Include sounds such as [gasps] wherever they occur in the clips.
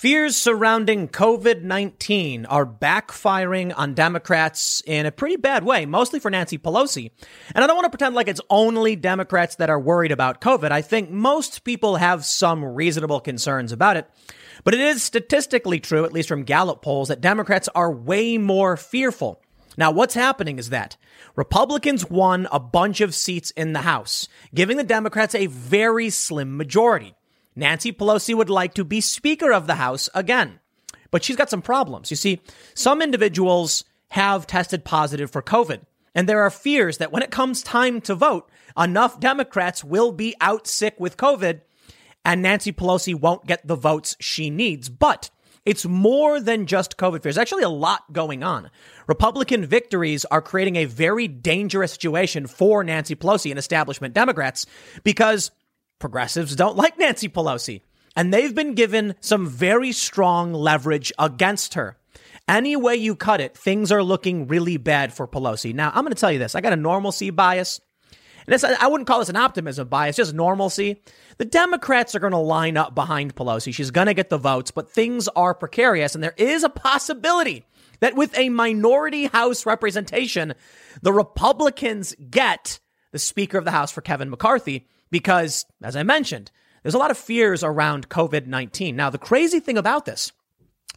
Fears surrounding COVID 19 are backfiring on Democrats in a pretty bad way, mostly for Nancy Pelosi. And I don't want to pretend like it's only Democrats that are worried about COVID. I think most people have some reasonable concerns about it. But it is statistically true, at least from Gallup polls, that Democrats are way more fearful. Now, what's happening is that Republicans won a bunch of seats in the House, giving the Democrats a very slim majority. Nancy Pelosi would like to be Speaker of the House again. But she's got some problems. You see, some individuals have tested positive for COVID. And there are fears that when it comes time to vote, enough Democrats will be out sick with COVID and Nancy Pelosi won't get the votes she needs. But it's more than just COVID fears. Actually a lot going on. Republican victories are creating a very dangerous situation for Nancy Pelosi and establishment Democrats because progressives don't like Nancy Pelosi. And they've been given some very strong leverage against her. Any way you cut it, things are looking really bad for Pelosi. Now, I'm going to tell you this I got a normalcy bias. And I wouldn't call this an optimism bias, just normalcy. The Democrats are going to line up behind Pelosi. She's going to get the votes, but things are precarious. And there is a possibility that with a minority House representation, the Republicans get the Speaker of the House for Kevin McCarthy because, as I mentioned, there's a lot of fears around COVID 19. Now, the crazy thing about this,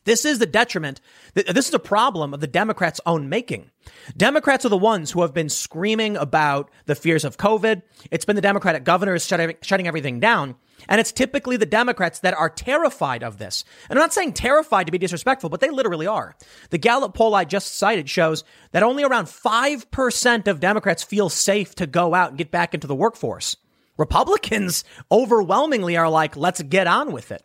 this is the detriment. This is a problem of the Democrats' own making. Democrats are the ones who have been screaming about the fears of COVID. It's been the Democratic governors shutting, shutting everything down. And it's typically the Democrats that are terrified of this. And I'm not saying terrified to be disrespectful, but they literally are. The Gallup poll I just cited shows that only around 5% of Democrats feel safe to go out and get back into the workforce. Republicans overwhelmingly are like, let's get on with it.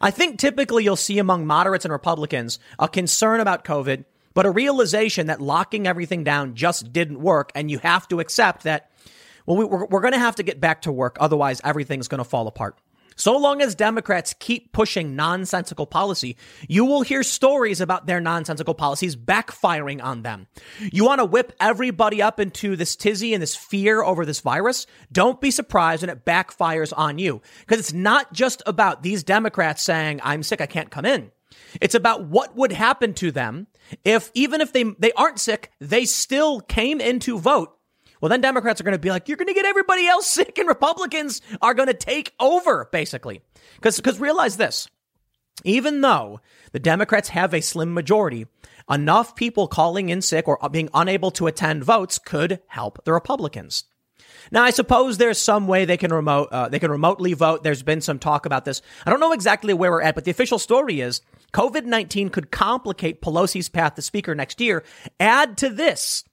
I think typically you'll see among moderates and Republicans a concern about COVID, but a realization that locking everything down just didn't work. And you have to accept that, well, we're, we're going to have to get back to work. Otherwise, everything's going to fall apart. So long as Democrats keep pushing nonsensical policy, you will hear stories about their nonsensical policies backfiring on them. You want to whip everybody up into this tizzy and this fear over this virus? Don't be surprised when it backfires on you. Because it's not just about these Democrats saying, I'm sick, I can't come in. It's about what would happen to them if, even if they, they aren't sick, they still came in to vote well, then Democrats are going to be like, you're going to get everybody else sick, and Republicans are going to take over, basically. Because realize this, even though the Democrats have a slim majority, enough people calling in sick or being unable to attend votes could help the Republicans. Now, I suppose there's some way they can remote uh, they can remotely vote. There's been some talk about this. I don't know exactly where we're at, but the official story is COVID 19 could complicate Pelosi's path to Speaker next year. Add to this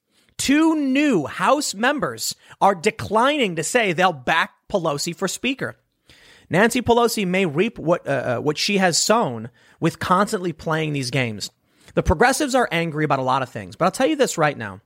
Two new House members are declining to say they'll back Pelosi for Speaker. Nancy Pelosi may reap what uh, uh, what she has sown with constantly playing these games. The progressives are angry about a lot of things, but I'll tell you this right now.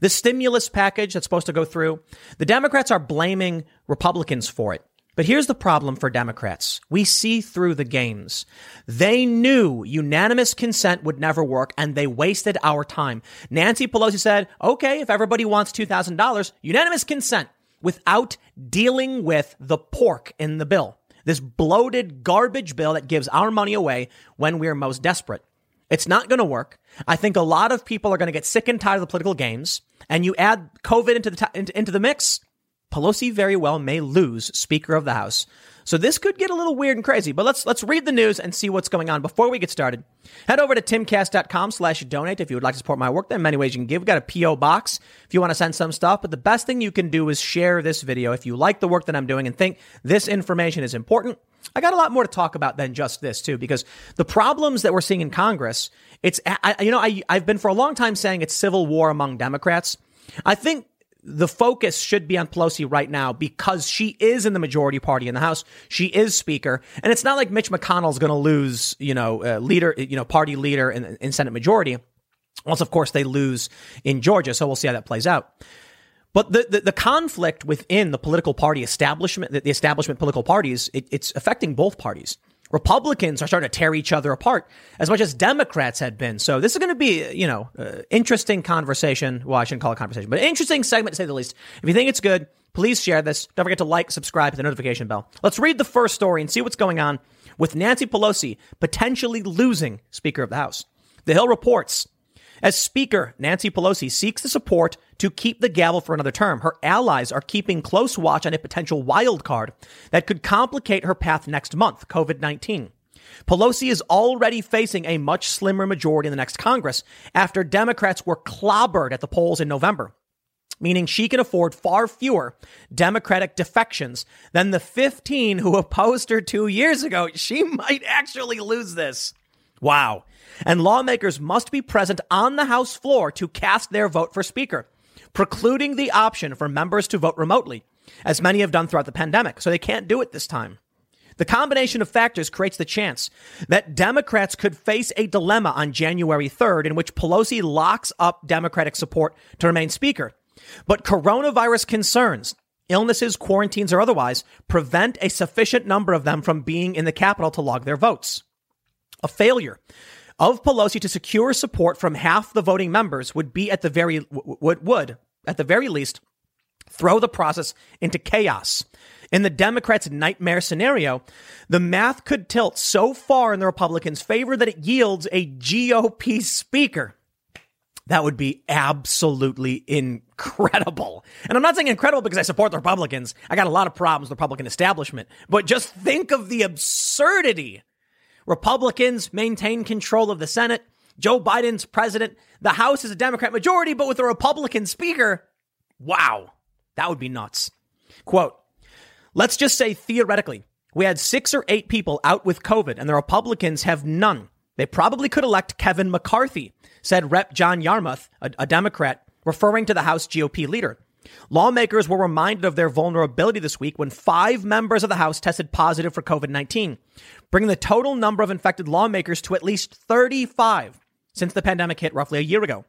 The stimulus package that's supposed to go through, the Democrats are blaming Republicans for it. But here's the problem for Democrats. We see through the games. They knew unanimous consent would never work and they wasted our time. Nancy Pelosi said, okay, if everybody wants $2,000, unanimous consent without dealing with the pork in the bill. This bloated garbage bill that gives our money away when we're most desperate. It's not going to work. I think a lot of people are going to get sick and tired of the political games. And you add COVID into the, t- into, into the mix, Pelosi very well may lose Speaker of the House. So this could get a little weird and crazy, but let's let's read the news and see what's going on. Before we get started, head over to timcast.com slash donate if you would like to support my work. There are many ways you can give. We've got a P.O. box if you want to send some stuff, but the best thing you can do is share this video if you like the work that I'm doing and think this information is important. I got a lot more to talk about than just this too, because the problems that we're seeing in Congress, it's, I, you know, I, I've been for a long time saying it's civil war among Democrats. I think the focus should be on Pelosi right now because she is in the majority party in the House. She is Speaker, and it's not like Mitch McConnell's going to lose, you know, uh, leader, you know, party leader in, in Senate majority. Once, of course, they lose in Georgia, so we'll see how that plays out. But the, the, the conflict within the political party establishment, the establishment political parties, it, it's affecting both parties. Republicans are starting to tear each other apart as much as Democrats had been. So this is going to be, you know, uh, interesting conversation. Well, I shouldn't call it conversation, but interesting segment to say the least. If you think it's good, please share this. Don't forget to like, subscribe, hit the notification bell. Let's read the first story and see what's going on with Nancy Pelosi potentially losing Speaker of the House. The Hill reports as Speaker, Nancy Pelosi seeks the support to keep the gavel for another term. Her allies are keeping close watch on a potential wild card that could complicate her path next month, COVID 19. Pelosi is already facing a much slimmer majority in the next Congress after Democrats were clobbered at the polls in November, meaning she can afford far fewer Democratic defections than the 15 who opposed her two years ago. She might actually lose this. Wow. And lawmakers must be present on the House floor to cast their vote for Speaker, precluding the option for members to vote remotely, as many have done throughout the pandemic. So they can't do it this time. The combination of factors creates the chance that Democrats could face a dilemma on January 3rd in which Pelosi locks up Democratic support to remain Speaker. But coronavirus concerns, illnesses, quarantines, or otherwise, prevent a sufficient number of them from being in the Capitol to log their votes. A failure of Pelosi to secure support from half the voting members would be at the very would would at the very least throw the process into chaos. In the Democrats' nightmare scenario, the math could tilt so far in the Republicans' favor that it yields a GOP speaker. That would be absolutely incredible. And I'm not saying incredible because I support the Republicans. I got a lot of problems with the Republican establishment. But just think of the absurdity Republicans maintain control of the Senate. Joe Biden's president. The House is a Democrat majority, but with a Republican speaker. Wow, that would be nuts. Quote, let's just say theoretically, we had six or eight people out with COVID and the Republicans have none. They probably could elect Kevin McCarthy, said Rep. John Yarmuth, a, a Democrat, referring to the House GOP leader. Lawmakers were reminded of their vulnerability this week when five members of the House tested positive for COVID 19, bringing the total number of infected lawmakers to at least 35 since the pandemic hit roughly a year ago.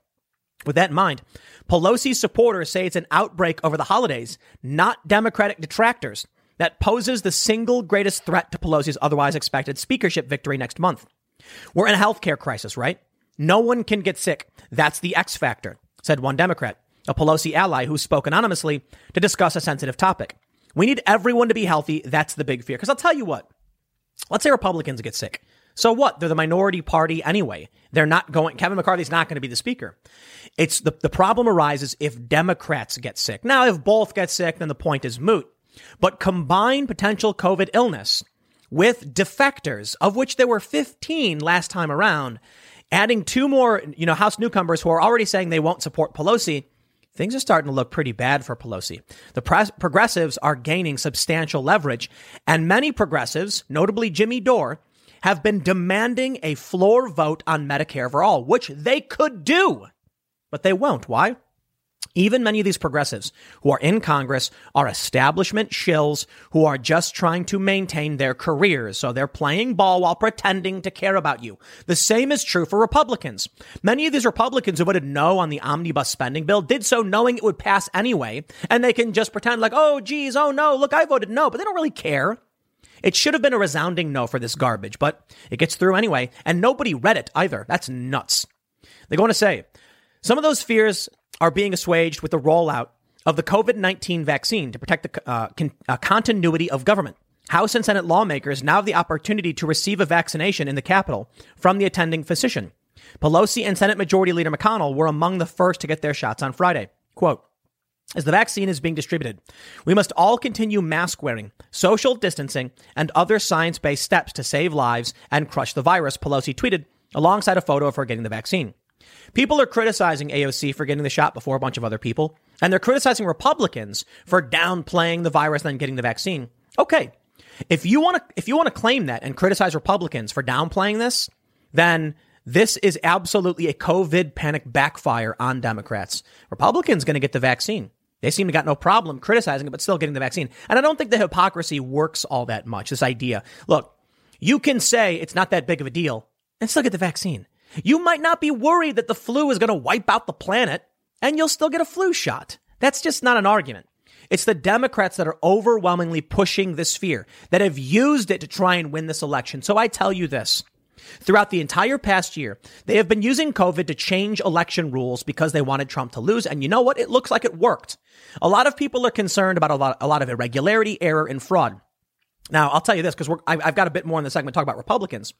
With that in mind, Pelosi's supporters say it's an outbreak over the holidays, not Democratic detractors, that poses the single greatest threat to Pelosi's otherwise expected speakership victory next month. We're in a healthcare crisis, right? No one can get sick. That's the X factor, said one Democrat a Pelosi ally who spoke anonymously to discuss a sensitive topic. We need everyone to be healthy. That's the big fear. Because I'll tell you what, let's say Republicans get sick. So what? They're the minority party anyway. They're not going, Kevin McCarthy's not going to be the speaker. It's the, the problem arises if Democrats get sick. Now, if both get sick, then the point is moot. But combine potential COVID illness with defectors, of which there were 15 last time around, adding two more, you know, House newcomers who are already saying they won't support Pelosi things are starting to look pretty bad for Pelosi. The progressives are gaining substantial leverage, and many progressives, notably Jimmy Dore, have been demanding a floor vote on Medicare for all, which they could do, but they won't. Why? Even many of these progressives who are in Congress are establishment shills who are just trying to maintain their careers. So they're playing ball while pretending to care about you. The same is true for Republicans. Many of these Republicans who voted no on the omnibus spending bill did so knowing it would pass anyway. And they can just pretend like, oh, geez, oh no, look, I voted no, but they don't really care. It should have been a resounding no for this garbage, but it gets through anyway. And nobody read it either. That's nuts. They go on to say, some of those fears are being assuaged with the rollout of the COVID 19 vaccine to protect the uh, con- uh, continuity of government. House and Senate lawmakers now have the opportunity to receive a vaccination in the Capitol from the attending physician. Pelosi and Senate Majority Leader McConnell were among the first to get their shots on Friday. Quote, as the vaccine is being distributed, we must all continue mask wearing, social distancing, and other science based steps to save lives and crush the virus, Pelosi tweeted alongside a photo of her getting the vaccine. People are criticizing AOC for getting the shot before a bunch of other people, and they're criticizing Republicans for downplaying the virus and then getting the vaccine. Okay. If you want to if you want to claim that and criticize Republicans for downplaying this, then this is absolutely a COVID panic backfire on Democrats. Republicans going to get the vaccine. They seem to got no problem criticizing it, but still getting the vaccine. And I don't think the hypocrisy works all that much. This idea, look, you can say it's not that big of a deal and still get the vaccine. You might not be worried that the flu is going to wipe out the planet and you'll still get a flu shot. That's just not an argument. It's the Democrats that are overwhelmingly pushing this fear, that have used it to try and win this election. So I tell you this. Throughout the entire past year, they have been using COVID to change election rules because they wanted Trump to lose. And you know what? It looks like it worked. A lot of people are concerned about a lot, a lot of irregularity, error, and fraud. Now, I'll tell you this because I've got a bit more in the segment to talk about Republicans.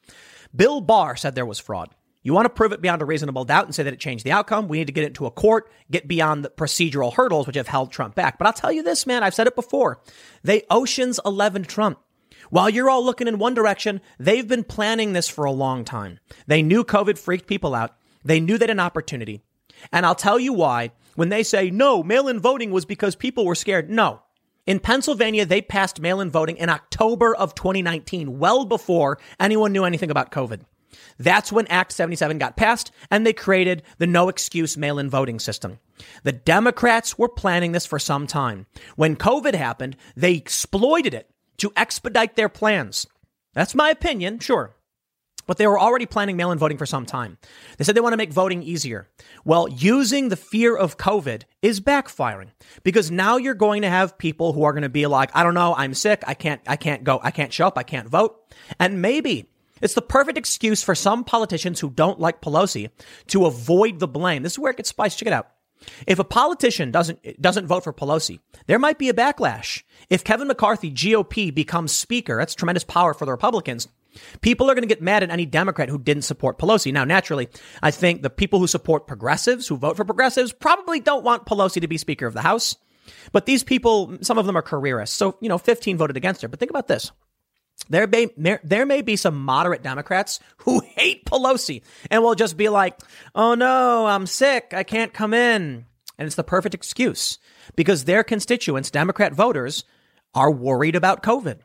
Bill Barr said there was fraud. You want to prove it beyond a reasonable doubt and say that it changed the outcome. We need to get it into a court, get beyond the procedural hurdles which have held Trump back. But I'll tell you this, man, I've said it before. They Ocean's 11 Trump. While you're all looking in one direction, they've been planning this for a long time. They knew COVID freaked people out. They knew that an opportunity. And I'll tell you why. When they say, no, mail in voting was because people were scared. No. In Pennsylvania, they passed mail in voting in October of 2019, well before anyone knew anything about COVID. That's when Act 77 got passed and they created the no excuse mail in voting system. The Democrats were planning this for some time. When COVID happened, they exploited it to expedite their plans. That's my opinion, sure. But they were already planning mail in voting for some time. They said they want to make voting easier. Well, using the fear of COVID is backfiring because now you're going to have people who are going to be like, I don't know, I'm sick. I can't, I can't go. I can't show up. I can't vote. And maybe it's the perfect excuse for some politicians who don't like Pelosi to avoid the blame. This is where it gets spiced. Check it out. If a politician doesn't doesn't vote for Pelosi, there might be a backlash. If Kevin McCarthy, GOP, becomes Speaker, that's tremendous power for the Republicans. People are going to get mad at any Democrat who didn't support Pelosi. Now, naturally, I think the people who support progressives, who vote for progressives, probably don't want Pelosi to be Speaker of the House. But these people, some of them are careerists. So, you know, 15 voted against her. But think about this. There may, there may be some moderate Democrats who [laughs] hate Pelosi and will just be like, oh no, I'm sick. I can't come in. And it's the perfect excuse because their constituents, Democrat voters, are worried about COVID.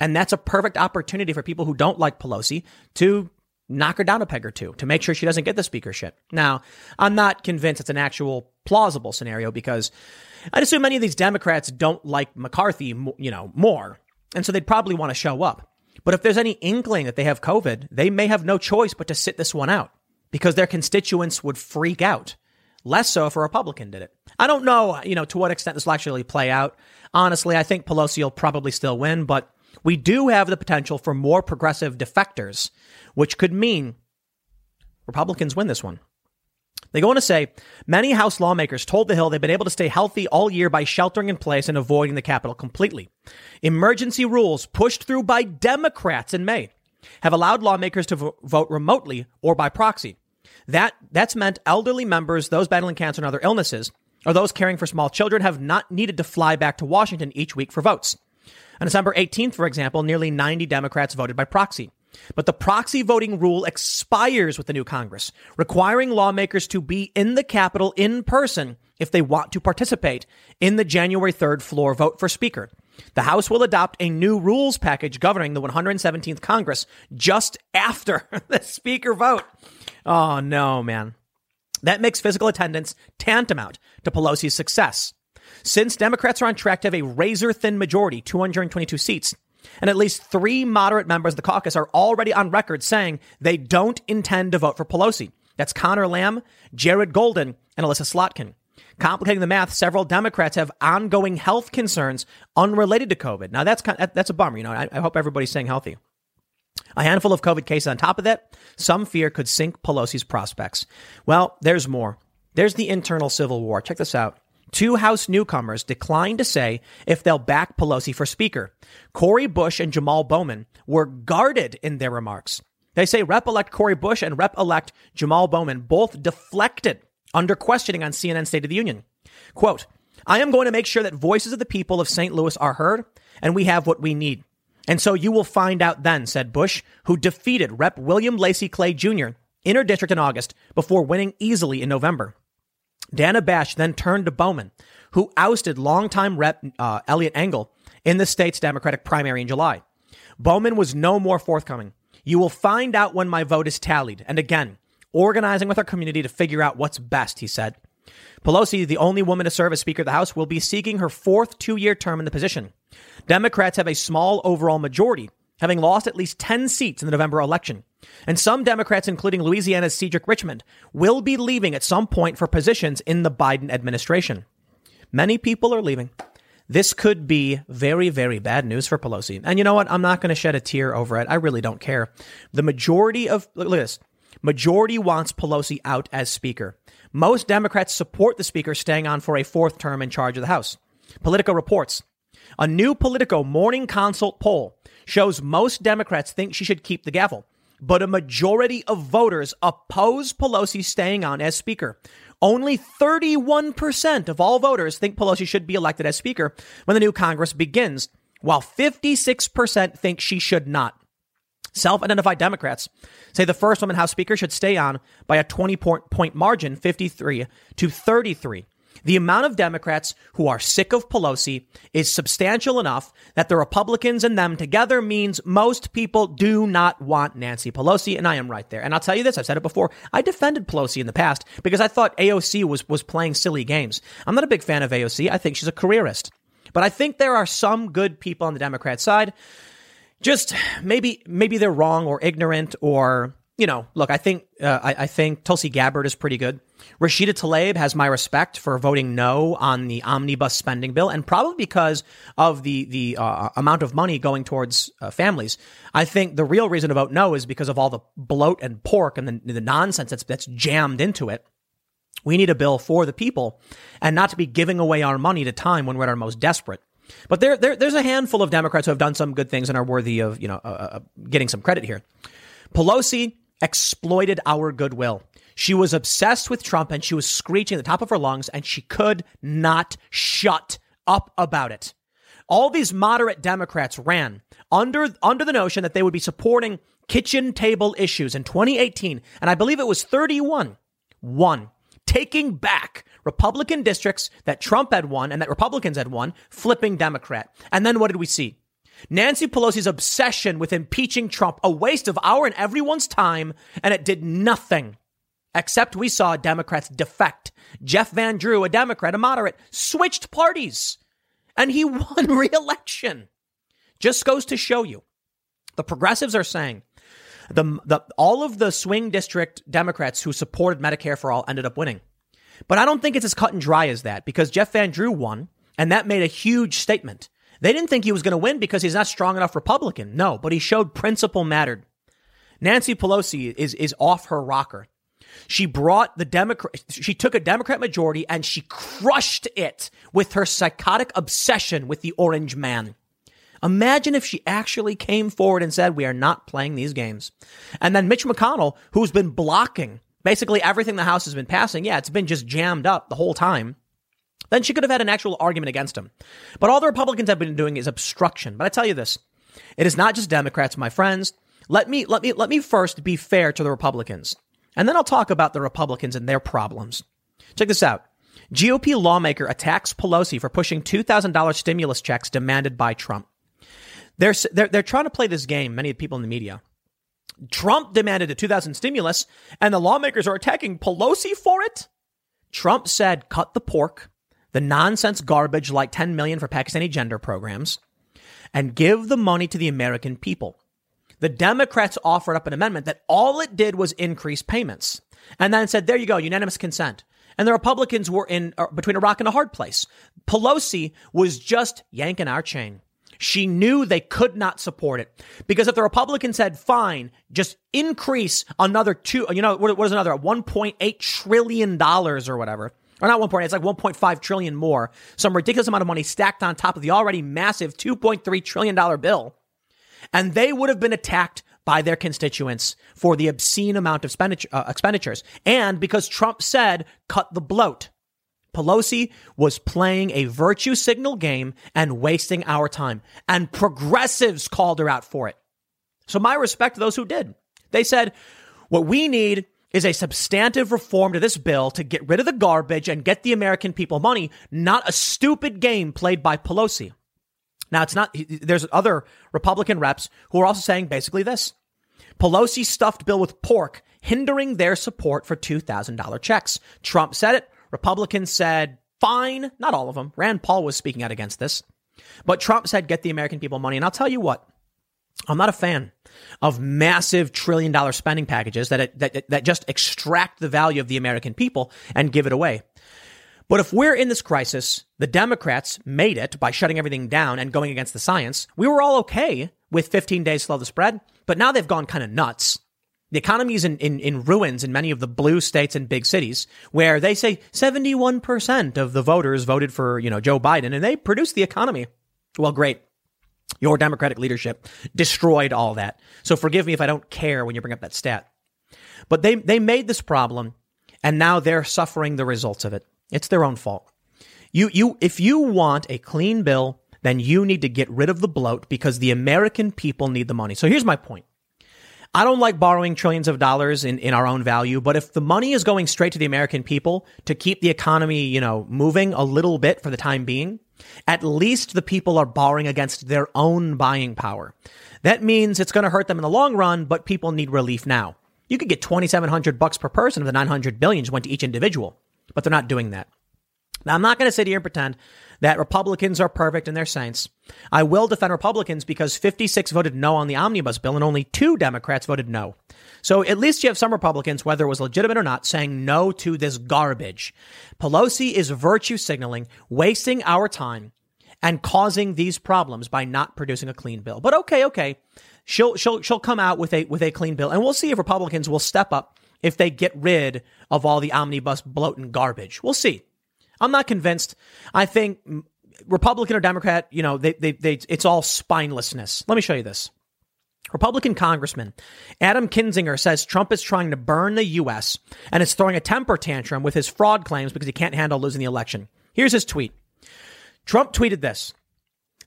And that's a perfect opportunity for people who don't like Pelosi to knock her down a peg or two to make sure she doesn't get the speakership. Now, I'm not convinced it's an actual plausible scenario because I'd assume many of these Democrats don't like McCarthy, you know, more. And so they'd probably want to show up. But if there's any inkling that they have COVID, they may have no choice but to sit this one out because their constituents would freak out. Less so if a Republican did it. I don't know, you know, to what extent this will actually play out. Honestly, I think Pelosi will probably still win, but we do have the potential for more progressive defectors, which could mean Republicans win this one. They go on to say many House lawmakers told The Hill they've been able to stay healthy all year by sheltering in place and avoiding the Capitol completely. Emergency rules pushed through by Democrats in May have allowed lawmakers to vo- vote remotely or by proxy. That, that's meant elderly members, those battling cancer and other illnesses, or those caring for small children have not needed to fly back to Washington each week for votes. On December 18th, for example, nearly 90 Democrats voted by proxy. But the proxy voting rule expires with the new Congress, requiring lawmakers to be in the Capitol in person if they want to participate in the January 3rd floor vote for Speaker. The House will adopt a new rules package governing the 117th Congress just after [laughs] the Speaker vote. Oh, no, man. That makes physical attendance tantamount to Pelosi's success. Since Democrats are on track to have a razor thin majority, 222 seats, and at least three moderate members of the caucus are already on record saying they don't intend to vote for Pelosi. That's Conor Lamb, Jared Golden, and Elissa Slotkin. Complicating the math, several Democrats have ongoing health concerns unrelated to COVID. Now that's kind of, that's a bummer. You know, I, I hope everybody's staying healthy. A handful of COVID cases on top of that, some fear could sink Pelosi's prospects. Well, there's more. There's the internal civil war. Check this out. Two House newcomers declined to say if they'll back Pelosi for Speaker. Cori Bush and Jamal Bowman were guarded in their remarks. They say Rep elect Cori Bush and Rep elect Jamal Bowman both deflected under questioning on CNN State of the Union. Quote, I am going to make sure that voices of the people of St. Louis are heard and we have what we need. And so you will find out then, said Bush, who defeated Rep William Lacy Clay Jr. in her district in August before winning easily in November. Dana Bash then turned to Bowman, who ousted longtime Rep uh, Eliot Engel in the state's Democratic primary in July. Bowman was no more forthcoming. You will find out when my vote is tallied. And again, organizing with our community to figure out what's best, he said. Pelosi, the only woman to serve as Speaker of the House, will be seeking her fourth two year term in the position. Democrats have a small overall majority, having lost at least 10 seats in the November election. And some Democrats, including Louisiana's Cedric Richmond, will be leaving at some point for positions in the Biden administration. Many people are leaving. This could be very, very bad news for Pelosi. And you know what? I'm not going to shed a tear over it. I really don't care. The majority of, look, at this. Majority wants Pelosi out as Speaker. Most Democrats support the Speaker staying on for a fourth term in charge of the House. Politico reports a new Politico morning consult poll shows most Democrats think she should keep the gavel, but a majority of voters oppose Pelosi staying on as Speaker. Only 31% of all voters think Pelosi should be elected as Speaker when the new Congress begins, while 56% think she should not. Self identified Democrats say the first woman House Speaker should stay on by a 20 point margin, 53 to 33. The amount of Democrats who are sick of Pelosi is substantial enough that the Republicans and them together means most people do not want Nancy Pelosi. And I am right there. And I'll tell you this, I've said it before. I defended Pelosi in the past because I thought AOC was, was playing silly games. I'm not a big fan of AOC. I think she's a careerist. But I think there are some good people on the Democrat side. Just maybe, maybe they're wrong or ignorant or you know, look, I think uh, I, I, think Tulsi Gabbard is pretty good. Rashida Tlaib has my respect for voting no on the omnibus spending bill, and probably because of the the uh, amount of money going towards uh, families. I think the real reason to vote no is because of all the bloat and pork and the, the nonsense that's that's jammed into it. We need a bill for the people, and not to be giving away our money at a time when we're at our most desperate. But there, there there's a handful of Democrats who have done some good things and are worthy of you know uh, uh, getting some credit here. Pelosi exploited our goodwill. She was obsessed with Trump and she was screeching at the top of her lungs and she could not shut up about it. All these moderate Democrats ran under, under the notion that they would be supporting kitchen table issues in 2018. And I believe it was 31. One, taking back Republican districts that Trump had won and that Republicans had won, flipping Democrat. And then what did we see? Nancy Pelosi's obsession with impeaching Trump, a waste of our and everyone's time, and it did nothing. Except we saw Democrats defect. Jeff Van Drew, a Democrat, a moderate, switched parties, and he [laughs] won re-election. Just goes to show you. The progressives are saying the, the all of the swing district Democrats who supported Medicare for all ended up winning. But I don't think it's as cut and dry as that because Jeff Van Drew won, and that made a huge statement. They didn't think he was going to win because he's not strong enough Republican. No, but he showed principle mattered. Nancy Pelosi is, is off her rocker. She brought the Democrat, she took a Democrat majority and she crushed it with her psychotic obsession with the orange man. Imagine if she actually came forward and said, we are not playing these games. And then Mitch McConnell, who's been blocking basically everything the House has been passing. Yeah, it's been just jammed up the whole time. Then she could have had an actual argument against him. But all the Republicans have been doing is obstruction. But I tell you this, it is not just Democrats, my friends. Let me, let me, let me first be fair to the Republicans. And then I'll talk about the Republicans and their problems. Check this out. GOP lawmaker attacks Pelosi for pushing $2,000 stimulus checks demanded by Trump. They're, they're, they're trying to play this game, many people in the media. Trump demanded a 2000 stimulus and the lawmakers are attacking Pelosi for it. Trump said, cut the pork the nonsense garbage like 10 million for Pakistani gender programs and give the money to the American people. The Democrats offered up an amendment that all it did was increase payments and then said, there you go, unanimous consent. And the Republicans were in uh, between a rock and a hard place. Pelosi was just yanking our chain. She knew they could not support it because if the Republicans said, fine, just increase another two, you know, what was another $1.8 trillion or whatever, or not 1.8, it's like 1.5 trillion more. Some ridiculous amount of money stacked on top of the already massive 2.3 trillion dollar bill. And they would have been attacked by their constituents for the obscene amount of uh, expenditures. And because Trump said, cut the bloat. Pelosi was playing a virtue signal game and wasting our time. And progressives called her out for it. So my respect to those who did. They said, what we need is a substantive reform to this bill to get rid of the garbage and get the American people money, not a stupid game played by Pelosi. Now, it's not, there's other Republican reps who are also saying basically this. Pelosi stuffed bill with pork, hindering their support for $2,000 checks. Trump said it. Republicans said, fine. Not all of them. Rand Paul was speaking out against this. But Trump said, get the American people money. And I'll tell you what, I'm not a fan of massive trillion dollar spending packages that, that, that just extract the value of the American people and give it away. But if we're in this crisis, the Democrats made it by shutting everything down and going against the science. We were all okay with 15 days slow the spread, but now they've gone kind of nuts. The economy is in, in, in ruins in many of the blue states and big cities where they say 71% of the voters voted for, you know, Joe Biden and they produced the economy. Well, great. Your Democratic leadership destroyed all that. So forgive me if I don't care when you bring up that stat. But they, they made this problem and now they're suffering the results of it. It's their own fault. You, you, if you want a clean bill, then you need to get rid of the bloat because the American people need the money. So here's my point. I don't like borrowing trillions of dollars in, in our own value, but if the money is going straight to the American people to keep the economy, you know, moving a little bit for the time being, at least the people are borrowing against their own buying power. That means it's going to hurt them in the long run, but people need relief now. You could get 2700 bucks per person if the 900 billion just went to each individual, but they're not doing that. Now, I'm not going to sit here and pretend that Republicans are perfect and they're saints. I will defend Republicans because 56 voted no on the omnibus bill and only two Democrats voted no. So at least you have some Republicans, whether it was legitimate or not, saying no to this garbage. Pelosi is virtue signaling, wasting our time and causing these problems by not producing a clean bill. But okay, okay. She'll, she'll, she'll come out with a, with a clean bill and we'll see if Republicans will step up if they get rid of all the omnibus bloat and garbage. We'll see. I'm not convinced. I think Republican or Democrat, you know, they, they, they, it's all spinelessness. Let me show you this. Republican Congressman Adam Kinzinger says Trump is trying to burn the U.S. and is throwing a temper tantrum with his fraud claims because he can't handle losing the election. Here's his tweet. Trump tweeted this.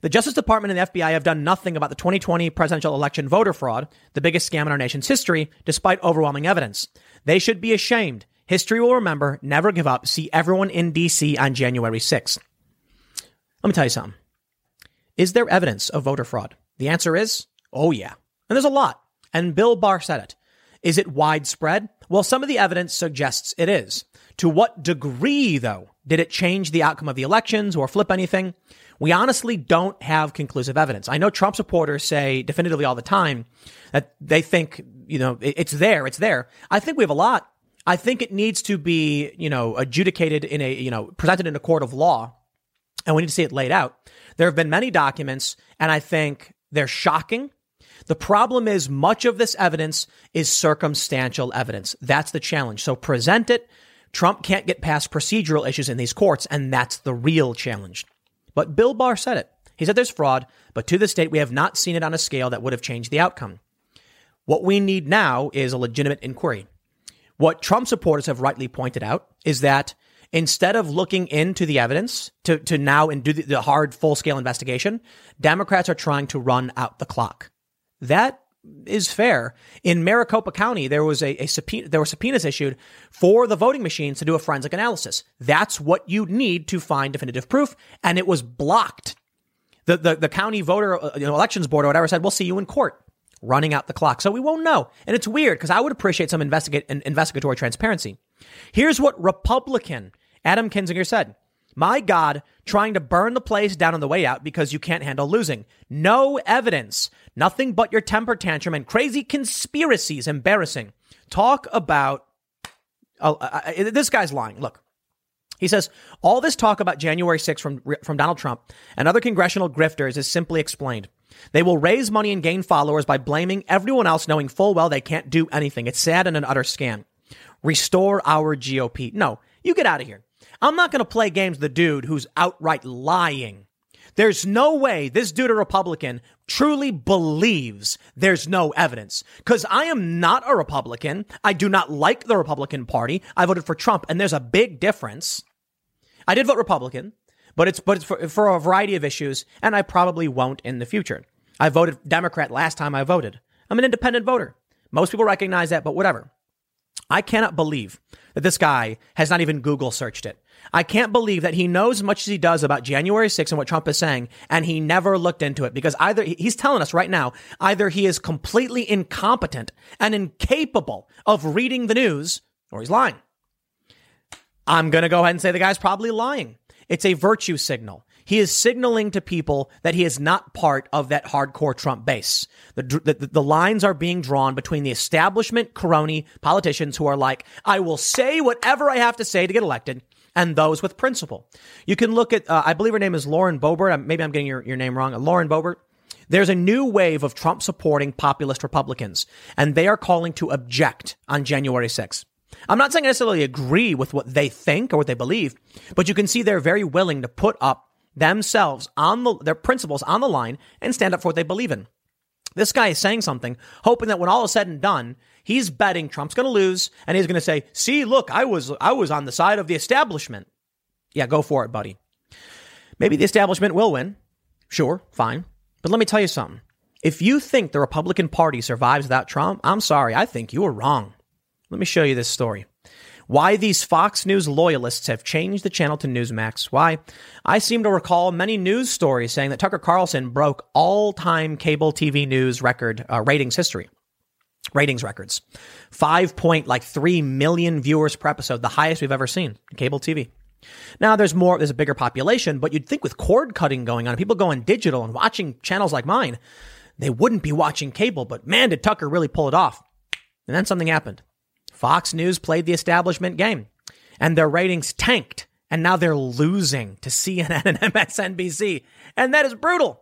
The Justice Department and the FBI have done nothing about the 2020 presidential election voter fraud, the biggest scam in our nation's history, despite overwhelming evidence. They should be ashamed. History will remember, never give up. See everyone in DC on January 6th. Let me tell you something. Is there evidence of voter fraud? The answer is, oh yeah. And there's a lot. And Bill Barr said it. Is it widespread? Well, some of the evidence suggests it is. To what degree, though, did it change the outcome of the elections or flip anything? We honestly don't have conclusive evidence. I know Trump supporters say definitively all the time that they think, you know, it's there, it's there. I think we have a lot. I think it needs to be, you know, adjudicated in a, you know, presented in a court of law. And we need to see it laid out. There have been many documents, and I think they're shocking. The problem is much of this evidence is circumstantial evidence. That's the challenge. So present it. Trump can't get past procedural issues in these courts, and that's the real challenge. But Bill Barr said it. He said there's fraud, but to this date, we have not seen it on a scale that would have changed the outcome. What we need now is a legitimate inquiry. What Trump supporters have rightly pointed out is that instead of looking into the evidence to, to now and do the, the hard full scale investigation, Democrats are trying to run out the clock. That is fair. In Maricopa County, there was a, a subpoena, there were subpoenas issued for the voting machines to do a forensic analysis. That's what you need to find definitive proof, and it was blocked. The the, the county voter uh, you know, elections board or whatever said, "We'll see you in court." Running out the clock. So we won't know. And it's weird because I would appreciate some investigate, investigatory transparency. Here's what Republican Adam Kinzinger said. My God, trying to burn the place down on the way out because you can't handle losing. No evidence. Nothing but your temper tantrum and crazy conspiracies. Embarrassing. Talk about. Uh, uh, this guy's lying. Look. He says, all this talk about January 6th from, from Donald Trump and other congressional grifters is simply explained. They will raise money and gain followers by blaming everyone else, knowing full well they can't do anything. It's sad and an utter scam. Restore our GOP. No, you get out of here. I'm not going to play games with the dude who's outright lying. There's no way this dude, a Republican, truly believes there's no evidence. Because I am not a Republican. I do not like the Republican Party. I voted for Trump, and there's a big difference. I did vote Republican but it's but it's for, for a variety of issues, and I probably won't in the future. I voted Democrat last time I voted. I'm an independent voter. Most people recognize that, but whatever. I cannot believe that this guy has not even Google searched it. I can't believe that he knows as much as he does about January 6th and what Trump is saying, and he never looked into it because either he's telling us right now, either he is completely incompetent and incapable of reading the news, or he's lying. I'm going to go ahead and say the guy's probably lying. It's a virtue signal. He is signaling to people that he is not part of that hardcore Trump base. The, the, the, lines are being drawn between the establishment crony politicians who are like, I will say whatever I have to say to get elected, and those with principle. You can look at, uh, I believe her name is Lauren Boebert. Maybe I'm getting your, your name wrong. Lauren Boebert. There's a new wave of Trump supporting populist Republicans, and they are calling to object on January 6th. I'm not saying I necessarily agree with what they think or what they believe, but you can see they're very willing to put up themselves on the, their principles on the line and stand up for what they believe in. This guy is saying something, hoping that when all is said and done, he's betting Trump's going to lose and he's going to say, "See, look, I was I was on the side of the establishment." Yeah, go for it, buddy. Maybe the establishment will win. Sure, fine. But let me tell you something. If you think the Republican Party survives without Trump, I'm sorry, I think you are wrong. Let me show you this story. Why these Fox News loyalists have changed the channel to Newsmax. Why? I seem to recall many news stories saying that Tucker Carlson broke all time cable TV news record uh, ratings history. Ratings records. Five point like three million viewers per episode, the highest we've ever seen cable TV. Now there's more, there's a bigger population, but you'd think with cord cutting going on, people going digital and watching channels like mine, they wouldn't be watching cable, but man, did Tucker really pull it off. And then something happened. Fox News played the establishment game and their ratings tanked. And now they're losing to CNN and [laughs] MSNBC. And that is brutal.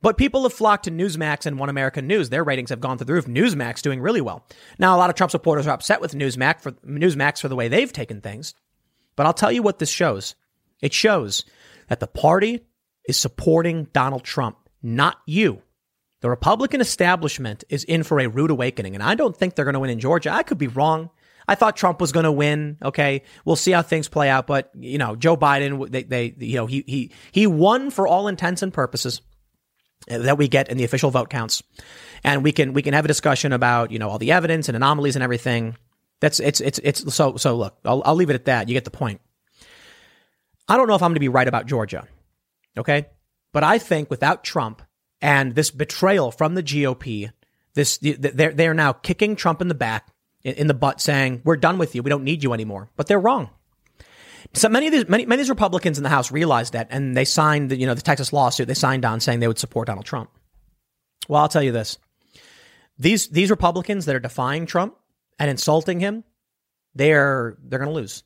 But people have flocked to Newsmax and One American News. Their ratings have gone through the roof. Newsmax doing really well. Now, a lot of Trump supporters are upset with Newsmax for, Newsmax for the way they've taken things. But I'll tell you what this shows. It shows that the party is supporting Donald Trump, not you. The Republican establishment is in for a rude awakening, and I don't think they're going to win in Georgia. I could be wrong. I thought Trump was going to win. Okay, we'll see how things play out. But you know, Joe Biden, they, they, you know, he he he won for all intents and purposes uh, that we get in the official vote counts, and we can we can have a discussion about you know all the evidence and anomalies and everything. That's it's it's it's so so. Look, I'll, I'll leave it at that. You get the point. I don't know if I'm going to be right about Georgia, okay, but I think without Trump, and this betrayal from the GOP. This they're they're now kicking Trump in the back in the butt, saying we're done with you, we don't need you anymore. But they're wrong. So many of these many many of these Republicans in the House realized that, and they signed the you know the Texas lawsuit. They signed on saying they would support Donald Trump. Well, I'll tell you this: these these Republicans that are defying Trump and insulting him, they're they're going to lose.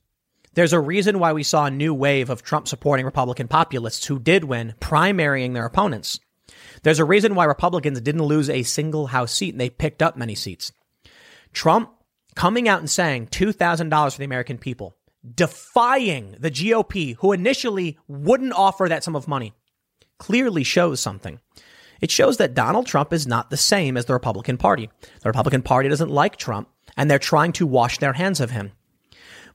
There's a reason why we saw a new wave of Trump supporting Republican populists who did win, primarying their opponents. There's a reason why Republicans didn't lose a single House seat and they picked up many seats. Trump coming out and saying $2,000 for the American people, defying the GOP, who initially wouldn't offer that sum of money, clearly shows something. It shows that Donald Trump is not the same as the Republican Party. The Republican Party doesn't like Trump, and they're trying to wash their hands of him.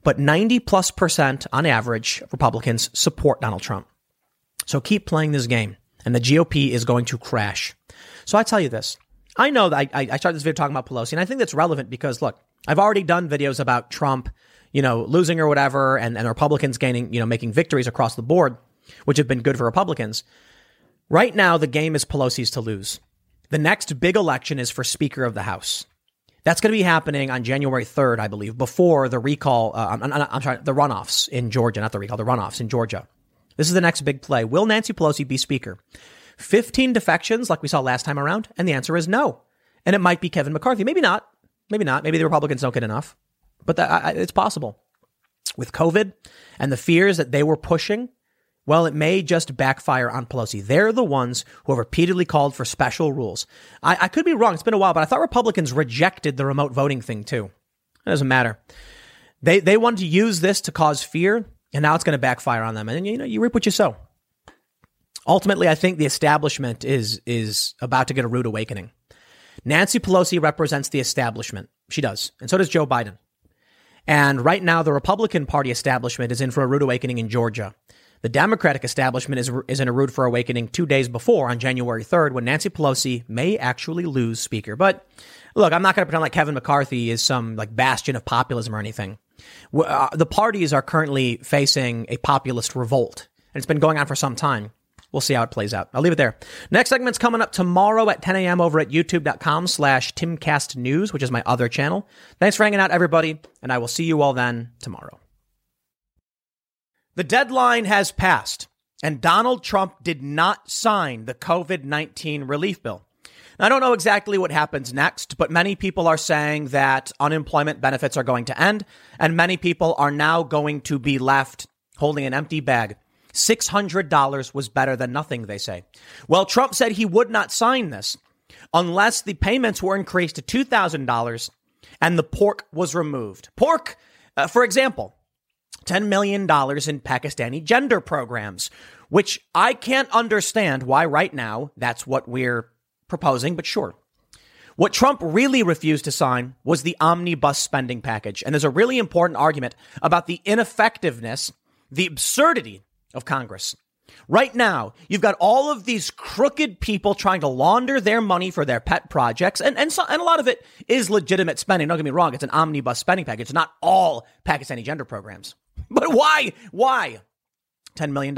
But 90 plus percent on average, Republicans support Donald Trump. So keep playing this game and the GOP is going to crash. So I tell you this. I know that I, I started this video talking about Pelosi, and I think that's relevant because look, I've already done videos about Trump, you know, losing or whatever, and, and Republicans gaining, you know, making victories across the board, which have been good for Republicans. Right now, the game is Pelosi's to lose. The next big election is for Speaker of the House. That's going to be happening on January 3rd, I believe, before the recall. Uh, I'm, I'm, sorry, the runoffs in Georgia, not the recall, the runoffs in Georgia. This is the next big play. Will Nancy Pelosi be Speaker? 15 defections like we saw last time around? And the answer is no. And it might be Kevin McCarthy. Maybe not. Maybe not. Maybe the Republicans don't get enough. But that, I, it's possible. With COVID and the fears that they were pushing, well, it may just backfire on Pelosi. They're the ones who have repeatedly called for special rules. I, I could be wrong. It's been a while, but I thought Republicans rejected the remote voting thing too. It doesn't matter. They, they wanted to use this to cause fear and now it's going to backfire on them. And you know, you reap what you sow. Ultimately, I think the establishment is is about to get a rude awakening. Nancy Pelosi represents the establishment. She does. And so does Joe Biden. And right now, the Republican Party establishment is in for a rude awakening in Georgia. The Democratic establishment is, is in a rude for awakening two days before on January 3rd when Nancy Pelosi may actually lose Speaker. But look, I'm not going to pretend like Kevin McCarthy is some like bastion of populism or anything. Uh, the parties are currently facing a populist revolt, and it's been going on for some time. We'll see how it plays out. I'll leave it there. Next segment's coming up tomorrow at 10 a.m. over at youtube.com slash timcastnews, which is my other channel. Thanks for hanging out, everybody, and I will see you all then tomorrow. The deadline has passed, and Donald Trump did not sign the COVID 19 relief bill. I don't know exactly what happens next, but many people are saying that unemployment benefits are going to end, and many people are now going to be left holding an empty bag. $600 was better than nothing, they say. Well, Trump said he would not sign this unless the payments were increased to $2,000 and the pork was removed. Pork, uh, for example, $10 million in Pakistani gender programs, which I can't understand why right now that's what we're proposing, but sure. What Trump really refused to sign was the omnibus spending package. And there's a really important argument about the ineffectiveness, the absurdity of Congress. Right now, you've got all of these crooked people trying to launder their money for their pet projects, and and, so, and a lot of it is legitimate spending. Don't get me wrong; it's an omnibus spending package. Not all Pakistani gender programs. [laughs] But why? Why? $10 million.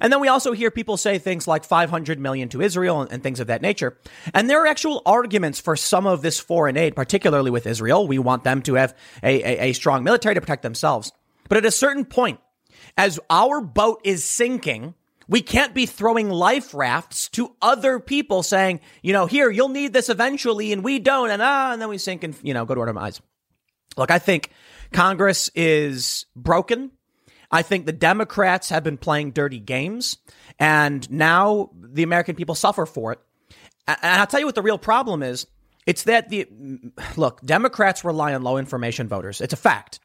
And then we also hear people say things like 500 million to Israel and, and, things of that nature. And there are actual arguments for some of this foreign aid, particularly with Israel. We want them to have a, a, a strong military to protect themselves. But at a certain point, as our boat is sinking, we can't be throwing life rafts to other people saying, you know, here, you'll need this eventually and we don't. And ah, and then we sink and, you know, go to our demise. Look, I think Congress is broken. I think the Democrats have been playing dirty games, and now the American people suffer for it. And I'll tell you what the real problem is. It's that the look, Democrats rely on low information voters. It's a fact.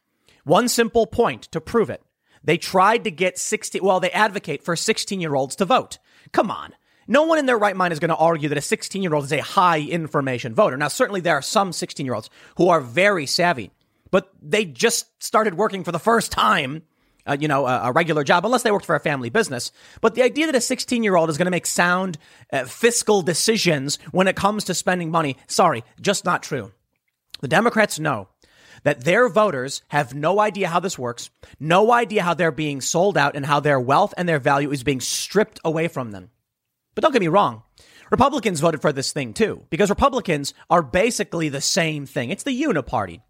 One simple point to prove it. They tried to get 60, well, they advocate for 16 year olds to vote. Come on. No one in their right mind is going to argue that a 16 year old is a high information voter. Now, certainly there are some 16 year olds who are very savvy but they just started working for the first time. Uh, you know, a, a, regular job, unless they worked for a family business. But the idea that a 16 year old is going to make sound uh, fiscal decisions when it comes to spending money, sorry, just not true. The Democrats know that their voters have no idea how this works, no idea how they're being sold out and how their wealth and their value is being stripped away from them. But don't get me wrong. Republicans voted for this thing too, because Republicans are basically the same thing. It's the uniparty.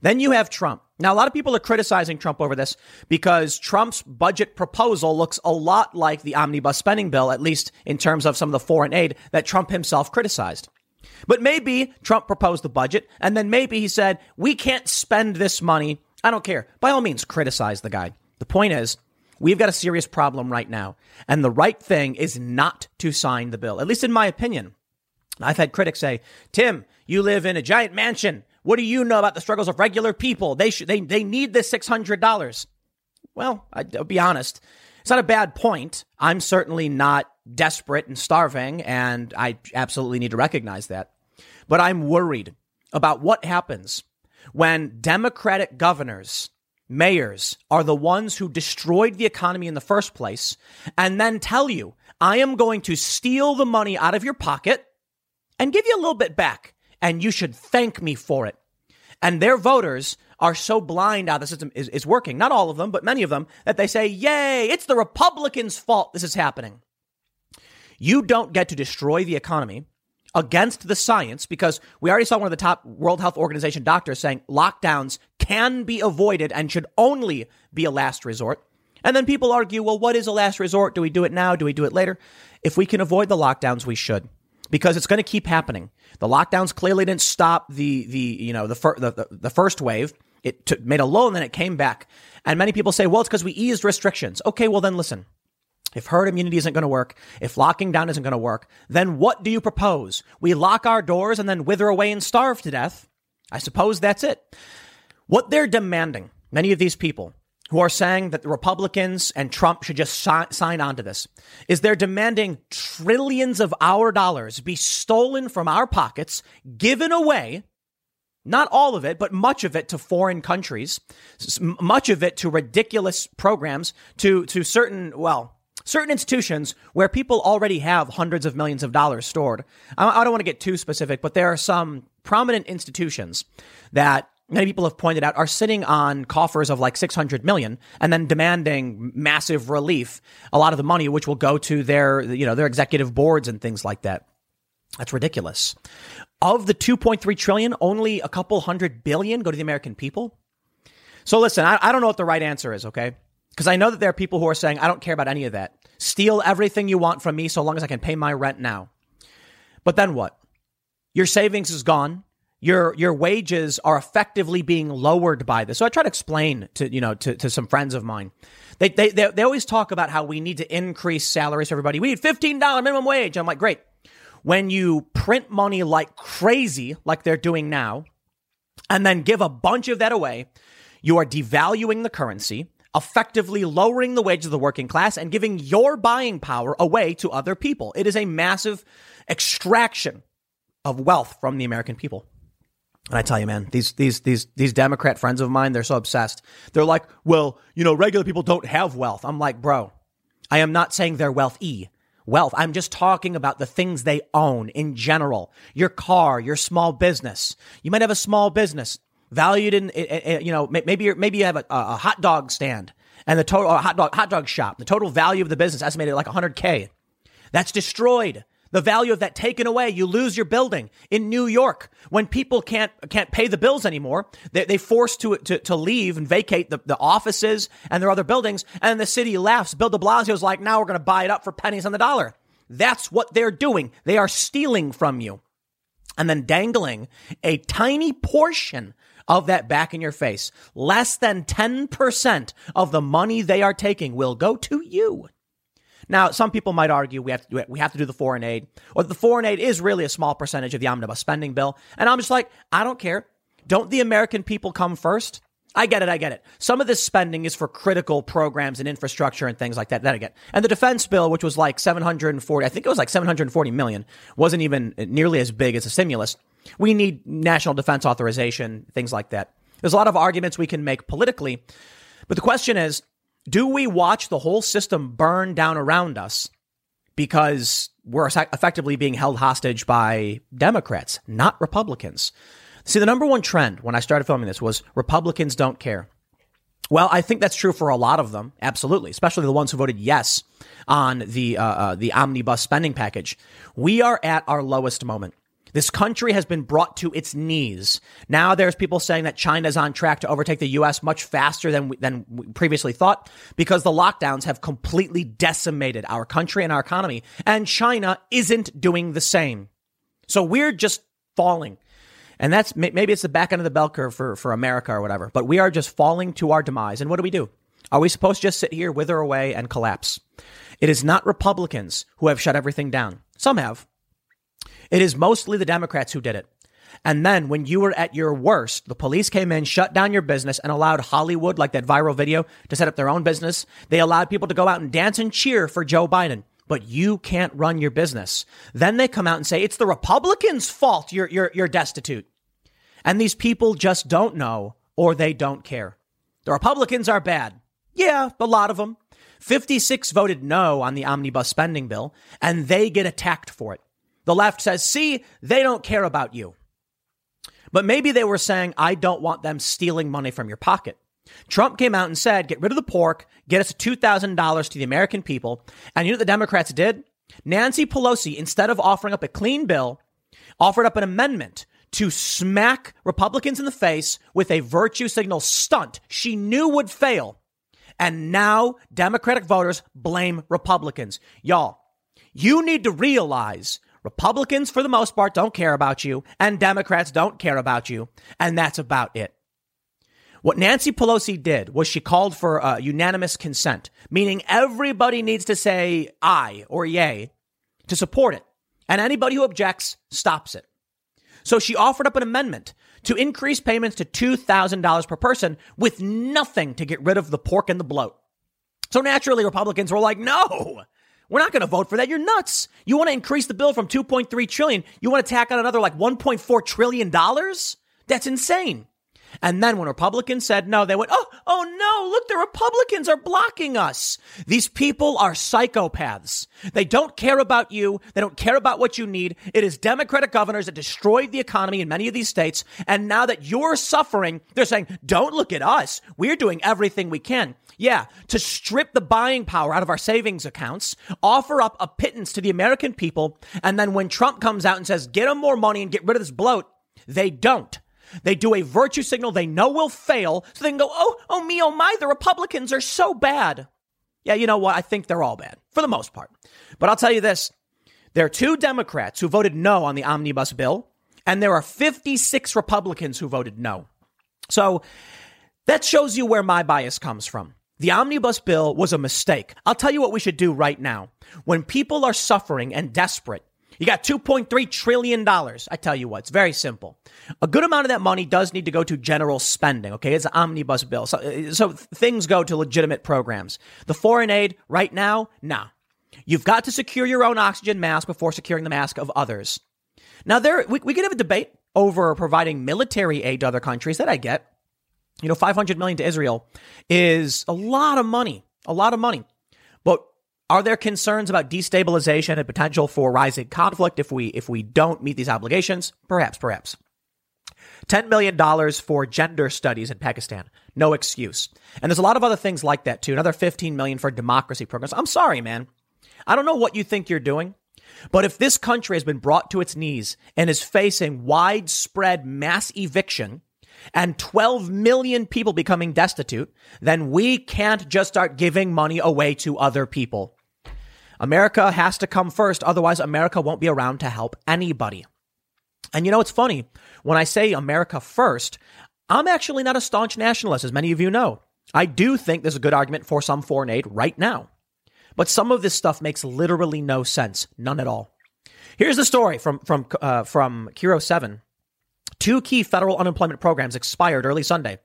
Then you have Trump. Now, a lot of people are criticizing Trump over this because Trump's budget proposal looks a lot like the omnibus spending bill, at least in terms of some of the foreign aid that Trump himself criticized. But maybe Trump proposed the budget and then maybe he said, we can't spend this money. I don't care. By all means, criticize the guy. The point is, we've got a serious problem right now. And the right thing is not to sign the bill, at least in my opinion. I've had critics say, Tim, you live in a giant mansion. What do you know about the struggles of regular people? They should, they, they need this $600. Well, I, will be honest. It's not a bad point. I'm certainly not desperate and starving, and I absolutely need to recognize that. But I'm worried about what happens when Democratic governors, mayors are the ones who destroyed the economy in the first place and then tell you, I am going to steal the money out of your pocket and give you a little bit back and you should thank me for it. And their voters are so blind how the system is, is working, not all of them, but many of them, that they say, Yay, it's the Republicans' fault this is happening. You don't get to destroy the economy against the science because we already saw one of the top World Health Organization doctors saying lockdowns can be avoided and should only be a last resort. And then people argue, well, what is a last resort? Do we do it now? Do we do it later? If we can avoid the lockdowns, we should because it's going to keep happening. The lockdowns clearly didn't stop the the you know the fir- the, the, the, first wave. It took, made a low and then it came back. And many people say, well, it's because we eased restrictions. Okay, well then listen. If herd immunity isn't going to work, if locking down isn't going to work, then what do you propose? We lock our doors and then wither away and starve to death. I suppose that's it. What they're demanding, many of these people, who are saying that the Republicans and Trump should just si- sign on to this is they're demanding trillions of our dollars be stolen from our pockets, given away, not all of it, but much of it to foreign countries, much of it to ridiculous programs, to, to certain, well, certain institutions where people already have hundreds of millions of dollars stored. I, I don't want to get too specific, but there are some prominent institutions that many people have pointed out, are sitting on coffers of like 600 million and then demanding massive relief, a lot of the money, which will go to their, you know, their executive boards and things like that. That's ridiculous. Of the 2.3 trillion, only a couple hundred billion go to the American people. So listen, I, I don't know what the right answer is, okay? Because I know that there are people who are saying, I don't care about any of that. Steal everything you want from me so long as I can pay my rent now. But then what? Your savings is gone. Your your wages are effectively being lowered by this. So I try to explain to you know to, to some friends of mine. They, they they they always talk about how we need to increase salaries for everybody. We need fifteen dollar minimum wage. I'm like, great. When you print money like crazy, like they're doing now, and then give a bunch of that away, you are devaluing the currency effectively lowering the wages of the working class and giving your buying power away to other people. It is a massive extraction of wealth from the American people. And I tell you, man, these these these these Democrat friends of mine, they're so obsessed. They're like, well, you know, regular people don't have wealth. I'm like, bro, I am not saying they're wealthy. Wealth. I'm just talking about the things they own in general. Your car, your small business. You might have a small business valued in, eh, eh, eh, you know, maybe maybe you have a, a hot dog stand and the total hot dog hot dog shop. The total value of the business estimated like 100k. That's destroyed. The value of that taken away. You lose your building in New York when people can't can't pay the bills anymore. They they forced to to to leave and vacate the, the offices and their other buildings. And the city laughs. Bill De Blasio's like, now we're going to buy it up for pennies on the dollar. That's what they're doing. They are stealing from you and then dangling a tiny portion of that back in your face. Less than 10% of the money they are taking will go to you. Now, some people might argue we have to do it. We have to do the foreign aid, or the foreign aid is really a small percentage of the omnibus spending bill. And I'm just like, I don't care. Don't the American people come first? I get it. I get it. Some of this spending is for critical programs and infrastructure and things like that. That I get. And the defense bill, which was like 740, I think it was like 740 million, wasn't even nearly as big as a stimulus. We need national defense authorization, things like that. There's a lot of arguments we can make politically, but the question is, do we watch the whole system burn down around us because we're effectively being held hostage by Democrats, not Republicans? See, the number one trend when I started filming this was Republicans don't care. Well, I think that's true for a lot of them, absolutely, especially the ones who voted yes on the uh, uh, the omnibus spending package. We are at our lowest moment. This country has been brought to its knees. Now there's people saying that China is on track to overtake the U.S. much faster than we, than we previously thought because the lockdowns have completely decimated our country and our economy, and China isn't doing the same. So we're just falling. And that's maybe it's the back end of the bell curve for, for America or whatever, but we are just falling to our demise. And what do we do? Are we supposed to just sit here, wither away, and collapse? It is not Republicans who have shut everything down. Some have. It is mostly the Democrats who did it. And then when you were at your worst, the police came in, shut down your business, and allowed Hollywood, like that viral video, to set up their own business. They allowed people to go out and dance and cheer for Joe Biden. But you can't run your business. Then they come out and say it's the Republicans' fault you're, you're, you're destitute. And these people just don't know or they don't care. The Republicans are bad. Yeah, a lot of them. 56 voted no on the omnibus spending bill, and they get attacked for it. The left says, see, they don't care about you. But maybe they were saying, I don't want them stealing money from your pocket. Trump came out and said, get rid of the pork, get us $2,000 to the American people. And you know what the Democrats did? Nancy Pelosi, instead of offering up a clean bill, offered up an amendment to smack Republicans in the face with a virtue signal stunt she knew would fail. And now Democratic voters blame Republicans. Y'all, you need to realize Republicans, for the most part, don't care about you, and Democrats don't care about you, and that's about it. What Nancy Pelosi did was she called for uh, unanimous consent, meaning everybody needs to say aye or yay to support it, and anybody who objects stops it. So she offered up an amendment to increase payments to $2,000 per person with nothing to get rid of the pork and the bloat. So naturally, Republicans were like, no, we're not going to vote for that. You're nuts. You want to increase the bill from 2.3 trillion. You want to tack on another like 1.4 trillion dollars? That's insane. And then when Republicans said no, they went, oh, oh no, look, the Republicans are blocking us. These people are psychopaths. They don't care about you. They don't care about what you need. It is Democratic governors that destroyed the economy in many of these states. And now that you're suffering, they're saying, don't look at us. We're doing everything we can. Yeah, to strip the buying power out of our savings accounts, offer up a pittance to the American people, and then when Trump comes out and says, get them more money and get rid of this bloat, they don't. They do a virtue signal they know will fail, so they can go, oh, oh me, oh my, the Republicans are so bad. Yeah, you know what? I think they're all bad for the most part. But I'll tell you this There are two Democrats who voted no on the omnibus bill, and there are 56 Republicans who voted no. So that shows you where my bias comes from. The omnibus bill was a mistake. I'll tell you what we should do right now. When people are suffering and desperate, you got $2.3 trillion. I tell you what, it's very simple. A good amount of that money does need to go to general spending. Okay. It's an omnibus bill. So, uh, so things go to legitimate programs. The foreign aid right now, nah. You've got to secure your own oxygen mask before securing the mask of others. Now there, we, we could have a debate over providing military aid to other countries that I get. You know, 500 million to Israel is a lot of money, a lot of money. Are there concerns about destabilization and potential for rising conflict if we if we don't meet these obligations? Perhaps, perhaps. $10 million for gender studies in Pakistan. No excuse. And there's a lot of other things like that too. Another 15 million for democracy programs. I'm sorry, man. I don't know what you think you're doing, but if this country has been brought to its knees and is facing widespread mass eviction, and 12 million people becoming destitute, then we can't just start giving money away to other people. America has to come first. Otherwise, America won't be around to help anybody. And you know, it's funny. When I say America first, I'm actually not a staunch nationalist, as many of you know. I do think there's a good argument for some foreign aid right now. But some of this stuff makes literally no sense. None at all. Here's the story from, from, uh, from KIRO 7. Two key federal unemployment programs expired early Sunday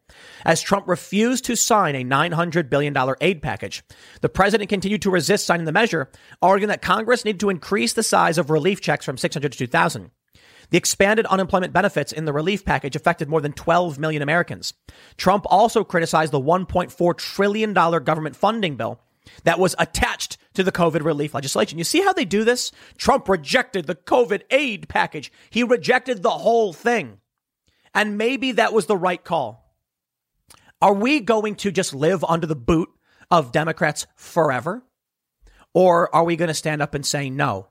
as Trump refused to sign a $900 billion aid package. The president continued to resist signing the measure, arguing that Congress needed to increase the size of relief checks from 600 to 2,000. The expanded unemployment benefits in the relief package affected more than 12 million Americans. Trump also criticized the $1.4 trillion government funding bill that was attached to the COVID relief legislation. You see how they do this? Trump rejected the COVID aid package. He rejected the whole thing. And maybe that was the right call. Are we going to just live under the boot of Democrats forever? Or are we going to stand up and say no?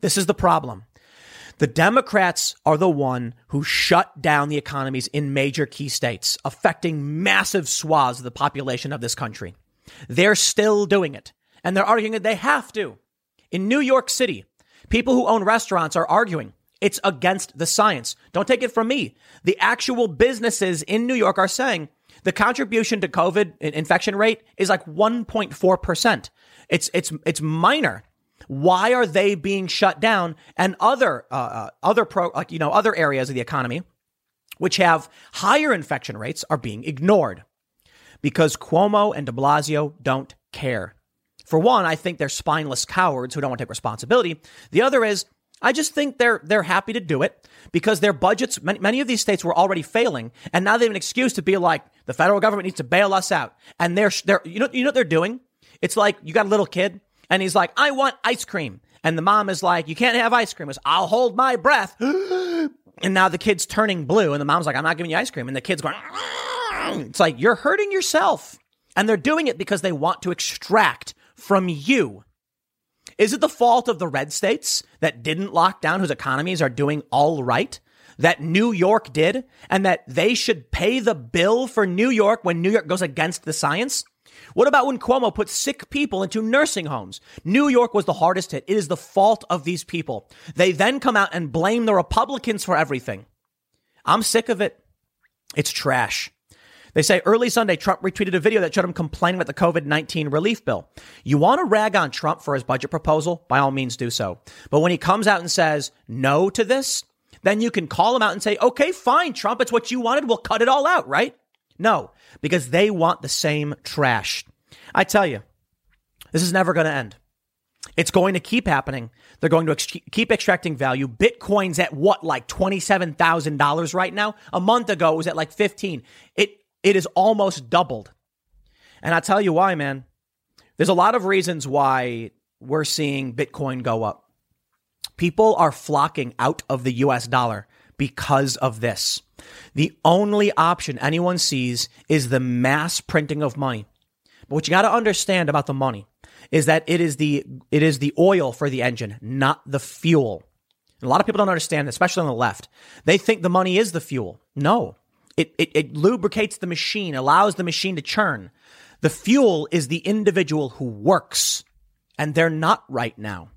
This is the problem. The Democrats are the one who shut down the economies in major key states, affecting massive swaths of the population of this country. They're still doing it, and they're arguing that they have to. In New York City, people who own restaurants are arguing it's against the science. Don't take it from me. The actual businesses in New York are saying the contribution to COVID infection rate is like 1.4%. It's, it's, it's minor. Why are they being shut down and other, uh, uh, other pro, like, you know, other areas of the economy, which have higher infection rates are being ignored because Cuomo and de Blasio don't care. For one, I think they're spineless cowards who don't want to take responsibility. The other is I just think they're they're happy to do it because their budgets. Many, many of these states were already failing, and now they have an excuse to be like the federal government needs to bail us out. And they're they're you know you know what they're doing. It's like you got a little kid, and he's like, "I want ice cream," and the mom is like, "You can't have ice cream." It's, "I'll hold my breath," [gasps] and now the kid's turning blue, and the mom's like, "I'm not giving you ice cream," and the kid's going. It's like you're hurting yourself, and they're doing it because they want to extract from you is it the fault of the red states that didn't lock down, whose economies are doing all right? That New York did, and that they should pay the bill for New York when New York goes against the science? What about when Cuomo put sick people into nursing homes? New York was the hardest hit. It is the fault of these people. They then come out and blame the Republicans for everything. I'm sick of it. It's trash. They say early Sunday, Trump retweeted a video that showed him complaining about the COVID 19 relief bill. You want to rag on Trump for his budget proposal? By all means, do so. But when he comes out and says no to this, then you can call him out and say, okay, fine, Trump, it's what you wanted. We'll cut it all out, right? No, because they want the same trash. I tell you, this is never going to end. It's going to keep happening. They're going to ex- keep extracting value. Bitcoin's at what, like $27,000 right now? A month ago, it was at like 15. It it is almost doubled. And I tell you why, man. There's a lot of reasons why we're seeing Bitcoin go up. People are flocking out of the US dollar because of this. The only option anyone sees is the mass printing of money. But what you got to understand about the money is that it is the it is the oil for the engine, not the fuel. And a lot of people don't understand, especially on the left. They think the money is the fuel. No. It, it, it lubricates the machine, allows the machine to churn. The fuel is the individual who works, and they're not right now.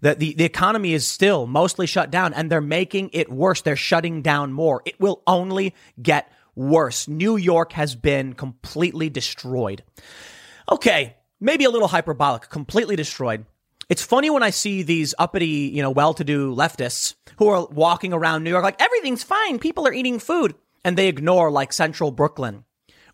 The, the, the economy is still mostly shut down and they're making it worse. They're shutting down more. It will only get worse. New York has been completely destroyed. Okay, maybe a little hyperbolic, completely destroyed. It's funny when I see these uppity, you know, well-to-do leftists who are walking around New York like everything's fine, people are eating food, and they ignore like central Brooklyn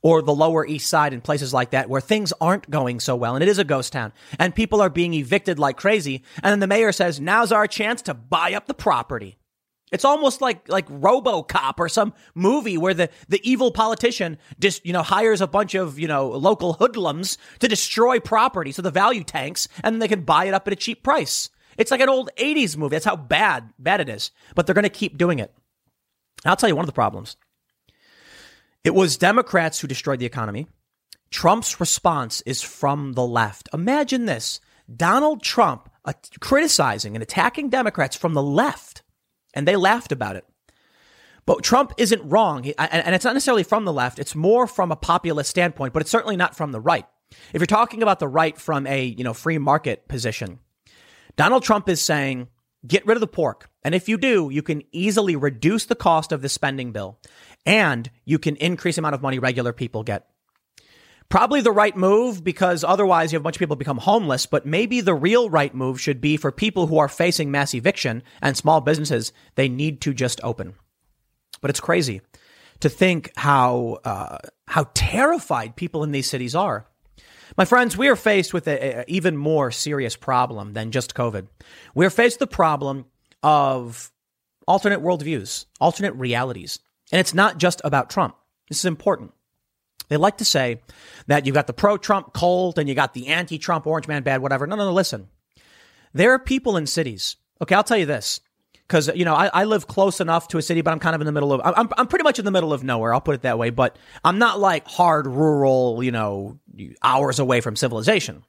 or the Lower East Side and places like that where things aren't going so well and it is a ghost town and people are being evicted like crazy. And then the mayor says, now's our chance to buy up the property. It's almost like like RoboCop or some movie where the, the evil politician just you know hires a bunch of you know local hoodlums to destroy property so the value tanks and then they can buy it up at a cheap price. It's like an old 80s movie. That's how bad bad it is. But they're going to keep doing it. I'll tell you one of the problems. It was Democrats who destroyed the economy. Trump's response is from the left. Imagine this. Donald Trump uh, criticizing and attacking Democrats from the left and they laughed about it. But Trump isn't wrong, and it's not necessarily from the left. It's more from a populist standpoint, but it's certainly not from the right. If you're talking about the right from a you know free market position, Donald Trump is saying get rid of the pork, and if you do, you can easily reduce the cost of the spending bill, and you can increase the amount of money regular people get. Probably the right move because otherwise you have a bunch of people become homeless, but maybe the real right move should be for people who are facing mass eviction and small businesses, they need to just open. But it's crazy to think how, uh, how terrified people in these cities are. My friends, we are faced with an even more serious problem than just COVID. We're faced with the problem of alternate worldviews, alternate realities. And it's not just about Trump. This is important. They like to say that you've got the pro Trump cold and you got the anti Trump orange man bad, whatever. No, no, no, listen. There are people in cities. Okay, I'll tell you this. Because, you know, I, I, live close enough to a city, but I'm kind of in the middle of, I'm, I'm pretty much in the middle of nowhere. I'll put it that way. But I'm not like hard rural, you know, hours away from civilization.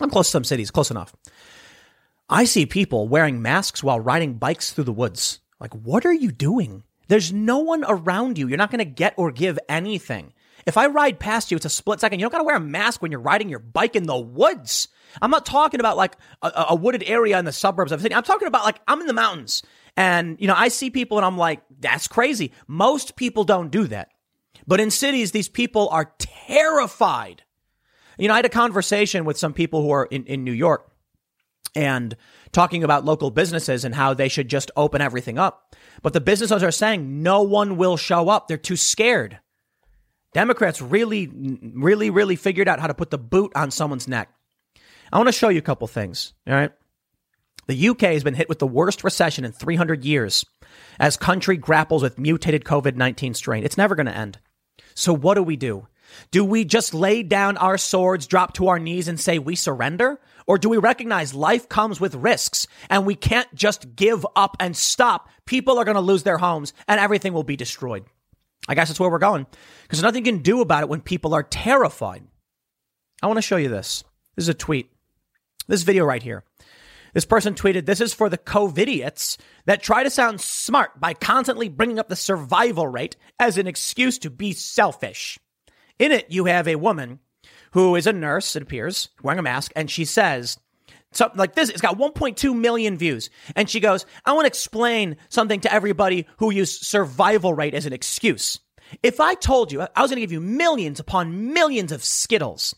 I'm close to some cities, close enough. I see people wearing masks while riding bikes through the woods. Like, what are you doing? There's no one around you. You're not going to get or give anything. If I ride past you, it's a split second. You don't got to wear a mask when you're riding your bike in the woods. I'm not talking about like a, a wooded area in the suburbs of city. I'm talking about like I'm in the mountains and, you know, I see people and I'm like, that's crazy. Most people don't do that. But in cities, these people are terrified. You know, I had a conversation with some people who are in, in New York and talking about local businesses and how they should just open everything up. But the business owners are saying no one will show up. They're too scared. Democrats really, really, really figured out how to put the boot on someone's neck. I want to show you a couple things. All right. The UK has been hit with the worst recession in 300 years as country grapples with mutated COVID 19 strain. It's never going to end. So what do we do? Do we just lay down our swords, drop to our knees and say we surrender? Or do we recognize life comes with risks and we can't just give up and stop? People are going to lose their homes and everything will be destroyed. I guess that's where we're going because nothing you can do about it when people are terrified. I want to show you this. This is a tweet. This video right here. This person tweeted, This is for the COVIDiots that try to sound smart by constantly bringing up the survival rate as an excuse to be selfish. In it, you have a woman who is a nurse, it appears, wearing a mask, and she says, something like this. It's got 1.2 million views. And she goes, I want to explain something to everybody who use survival rate as an excuse. If I told you I was going to give you millions upon millions of Skittles,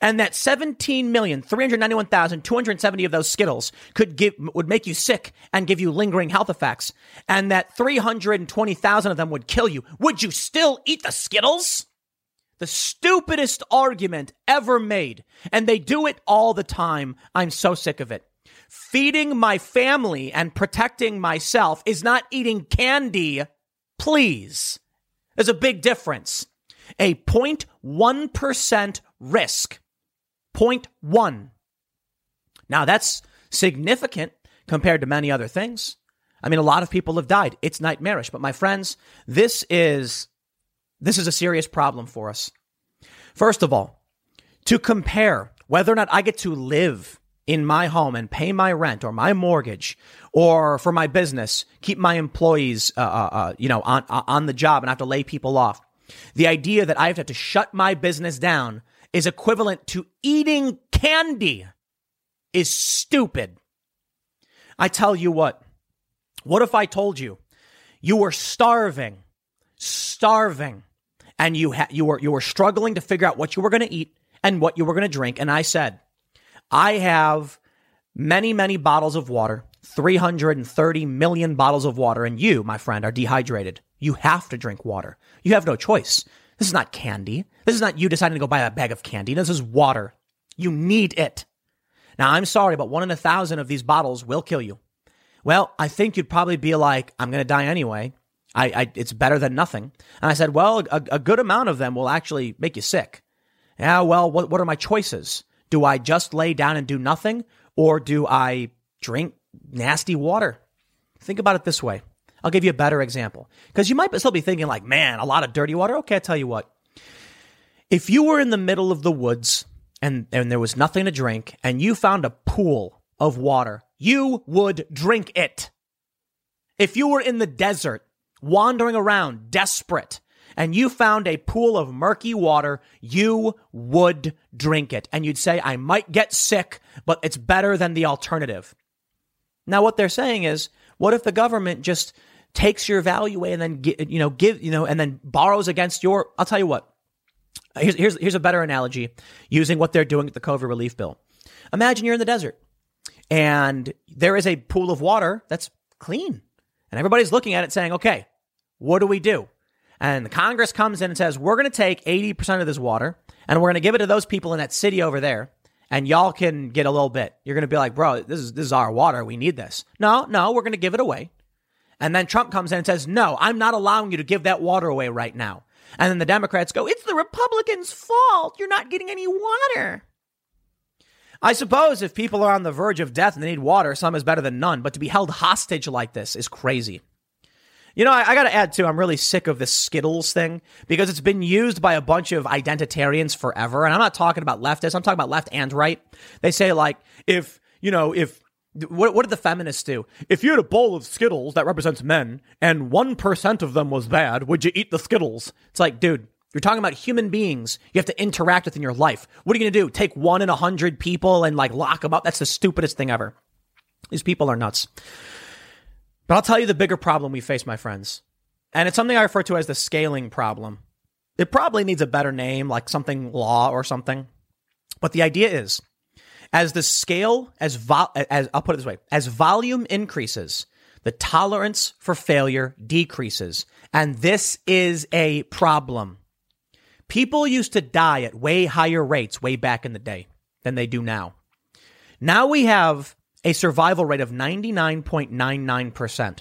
and that 17,391,270 of those Skittles could give, would make you sick and give you lingering health effects, and that 320,000 of them would kill you, would you still eat the Skittles? The stupidest argument ever made. And they do it all the time. I'm so sick of it. Feeding my family and protecting myself is not eating candy. Please. There's a big difference. A 0.1% risk. 0.1. Now that's significant compared to many other things. I mean, a lot of people have died. It's nightmarish. But my friends, this is this is a serious problem for us. First of all, to compare whether or not I get to live in my home and pay my rent or my mortgage or for my business, keep my employees, uh, uh, uh you know, on, uh, on the job and have to lay people off. The idea that I have to shut my business down is equivalent to eating candy is stupid. I tell you what, what if I told you you were starving, starving, and you ha- you were you were struggling to figure out what you were going to eat and what you were going to drink, and I said, I have many many bottles of water, 330 million bottles of water, and you, my friend, are dehydrated. You have to drink water. You have no choice. This is not candy. This is not you deciding to go buy a bag of candy. This is water. You need it. Now, I'm sorry, but one in a thousand of these bottles will kill you. Well, I think you'd probably be like, I'm going to die anyway. I, I, it's better than nothing. And I said, well, a, a good amount of them will actually make you sick. Yeah, well, what, what are my choices? Do I just lay down and do nothing? Or do I drink nasty water? Think about it this way. I'll give you a better example. Because you might still be thinking, like, man, a lot of dirty water. Okay, I tell you what. If you were in the middle of the woods and, and there was nothing to drink and you found a pool of water you would drink it. If you were in the desert, wandering around, desperate, and you found a pool of murky water, you would drink it. And you'd say, I might get sick, but it's better than the alternative. Now, what they're saying is, what if the government just takes your value away and then, you know, give, you know, and then borrows against your, I'll tell you what. Here's, here's, here's a better analogy using what they're doing with the COVID relief bill. Imagine you're in the desert and there is a pool of water that's clean. And everybody's looking at it saying, okay, what do we do? And the Congress comes in and says, we're going to take 80% of this water and we're going to give it to those people in that city over there. And y'all can get a little bit. You're going to be like, bro, this is, this is our water. We need this. No, no, we're going to give it away. And then Trump comes in and says, no, I'm not allowing you to give that water away right now. And then the Democrats go, it's the Republicans' fault. You're not getting any water. I suppose if people are on the verge of death and they need water, some is better than none. But to be held hostage like this is crazy. You know, I, I got to add too, I'm really sick of this Skittles thing because it's been used by a bunch of identitarians forever. And I'm not talking about leftists, I'm talking about left and right. They say, like, if, you know, if, what, what did the feminists do? If you had a bowl of Skittles that represents men and 1% of them was bad, would you eat the Skittles? It's like, dude, you're talking about human beings you have to interact with in your life. What are you going to do? Take one in a hundred people and like lock them up? That's the stupidest thing ever. These people are nuts. But I'll tell you the bigger problem we face, my friends. And it's something I refer to as the scaling problem. It probably needs a better name, like something law or something. But the idea is, as the scale, as, vo- as I'll put it this way, as volume increases, the tolerance for failure decreases. And this is a problem. People used to die at way higher rates way back in the day than they do now. Now we have a survival rate of 99.99%.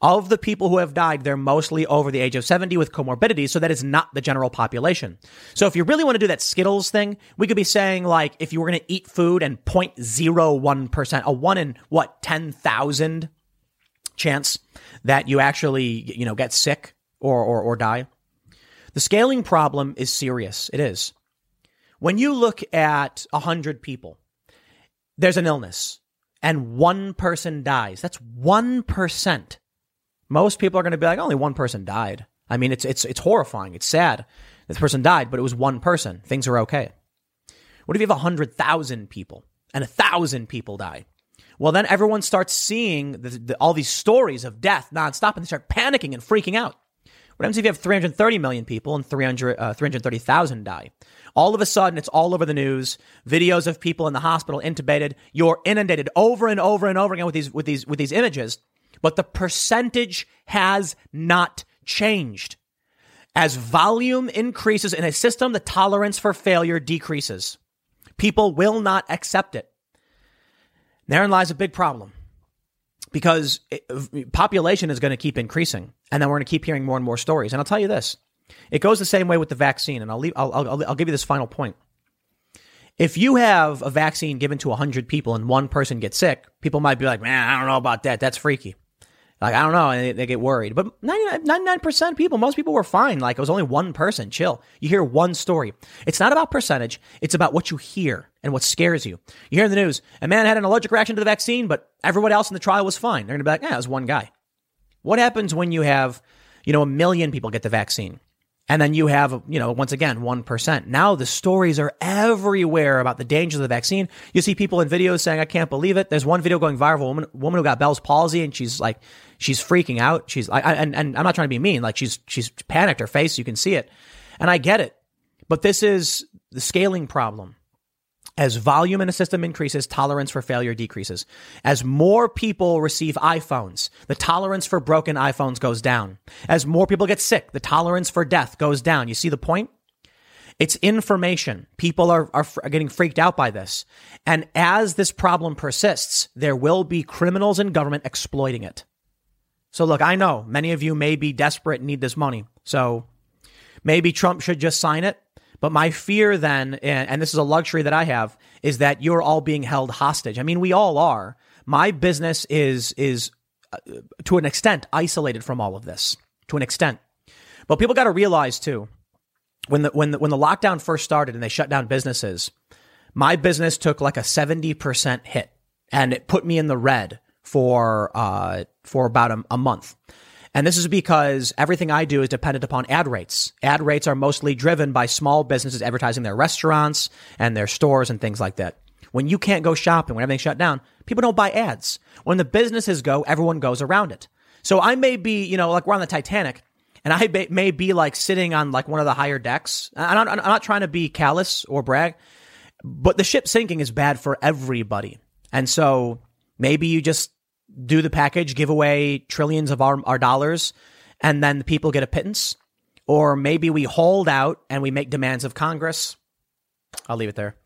Of the people who have died, they're mostly over the age of 70 with comorbidities, so that is not the general population. So if you really want to do that Skittles thing, we could be saying like if you were going to eat food and 0.01%, a 1 in what, 10,000 chance that you actually, you know, get sick or, or, or die. The scaling problem is serious. It is. When you look at 100 people, there's an illness and one person dies. That's 1%. Most people are going to be like, only one person died. I mean, it's, it's, it's horrifying. It's sad. This person died, but it was one person. Things are okay. What if you have 100,000 people and a thousand people die? Well, then everyone starts seeing the, the, all these stories of death nonstop and they start panicking and freaking out. What happens if you have 330 million people and 300, uh, 330,000 die? All of a sudden, it's all over the news. Videos of people in the hospital intubated. You're inundated over and over and over again with these, with these, with these images. But the percentage has not changed. As volume increases in a system, the tolerance for failure decreases. People will not accept it. Therein lies a big problem because it, population is going to keep increasing, and then we're going to keep hearing more and more stories. And I'll tell you this: it goes the same way with the vaccine. And I'll leave. I'll, I'll, I'll give you this final point. If you have a vaccine given to 100 people and one person gets sick, people might be like, man, I don't know about that. That's freaky. Like, I don't know. And they, they get worried. But 99, percent people, most people were fine. Like, it was only one person. Chill. You hear one story. It's not about percentage. It's about what you hear and what scares you. You hear in the news, a man had an allergic reaction to the vaccine, but everyone else in the trial was fine. They're going to be like, yeah, it was one guy. What happens when you have, you know, a million people get the vaccine And then you have, you know, once again, 1%. Now the stories are everywhere about the dangers of the vaccine. You see people in videos saying, I can't believe it. There's one video going viral a woman, woman who got Bell's palsy and she's like, she's freaking out. She's, I, and, and I'm not trying to be mean. Like she's, she's panicked. Her face, you can see it. And I get it. But this is the scaling problem. As volume in a system increases, tolerance for failure decreases. As more people receive iPhones, the tolerance for broken iPhones goes down. As more people get sick, the tolerance for death goes down. You see the point? It's information. People are, are, are getting freaked out by this. And as this problem persists, there will be criminals in government exploiting it. So look, I know many of you may be desperate and need this money. So maybe Trump should just sign it but my fear then, and this is a luxury that I have, is that you're all being held hostage. I mean, we all are. My business is is uh, to an extent isolated from all of this, to an extent. But people got to realize too, when the when the, when the lockdown first started and they shut down businesses, my business took like a seventy percent hit, and it put me in the red for uh, for about a, a month. And this is because everything I do is dependent upon ad rates. Ad rates are mostly driven by small businesses advertising their restaurants and their stores and things like that. When you can't go shopping, when everything's shut down, people don't buy ads. When the businesses go, everyone goes around it. So I may be, you know, like we're on the Titanic and I may be like sitting on like one of the higher decks. I'm not, I'm not trying to be callous or brag, but the ship sinking is bad for everybody. And so maybe you just do the package, give away trillions of our, our dollars, and then the people get a pittance. Or maybe we hold out and we make demands of Congress. I'll leave it there.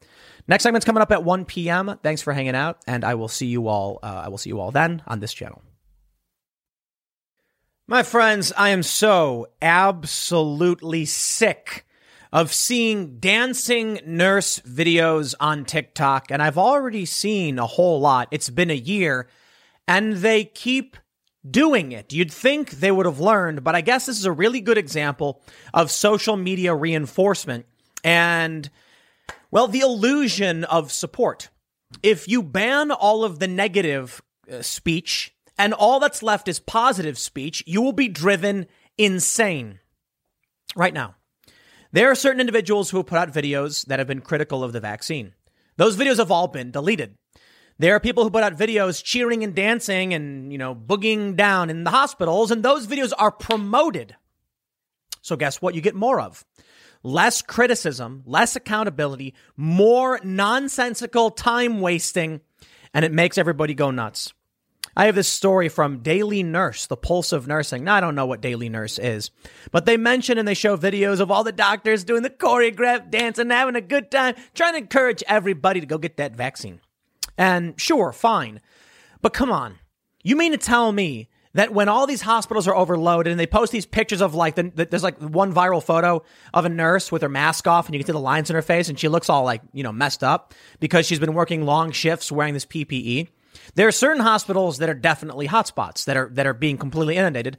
Next segment's coming up at 1 p.m. Thanks for hanging out, and I will see you all. Uh, I will see you all then on this channel. My friends, I am so absolutely sick of seeing dancing nurse videos on TikTok, and I've already seen a whole lot. It's been a year and they keep doing it. You'd think they would have learned, but I guess this is a really good example of social media reinforcement and, well, the illusion of support. If you ban all of the negative uh, speech and all that's left is positive speech, you will be driven insane. Right now, there are certain individuals who have put out videos that have been critical of the vaccine. Those videos have all been deleted. There are people who put out videos cheering and dancing and, you know, boogieing down in the hospitals, and those videos are promoted. So guess what? You get more of less criticism, less accountability, more nonsensical time wasting, and it makes everybody go nuts. I have this story from Daily Nurse, the pulse of nursing. Now, I don't know what Daily Nurse is, but they mention and they show videos of all the doctors doing the choreographed dance and having a good time, trying to encourage everybody to go get that vaccine. And sure, fine. But come on. You mean to tell me that when all these hospitals are overloaded and they post these pictures of like the, the, there's like one viral photo of a nurse with her mask off and you can see the lines in her face and she looks all like you know messed up because she's been working long shifts wearing this PPE. There are certain hospitals that are definitely hotspots that are that are being completely inundated,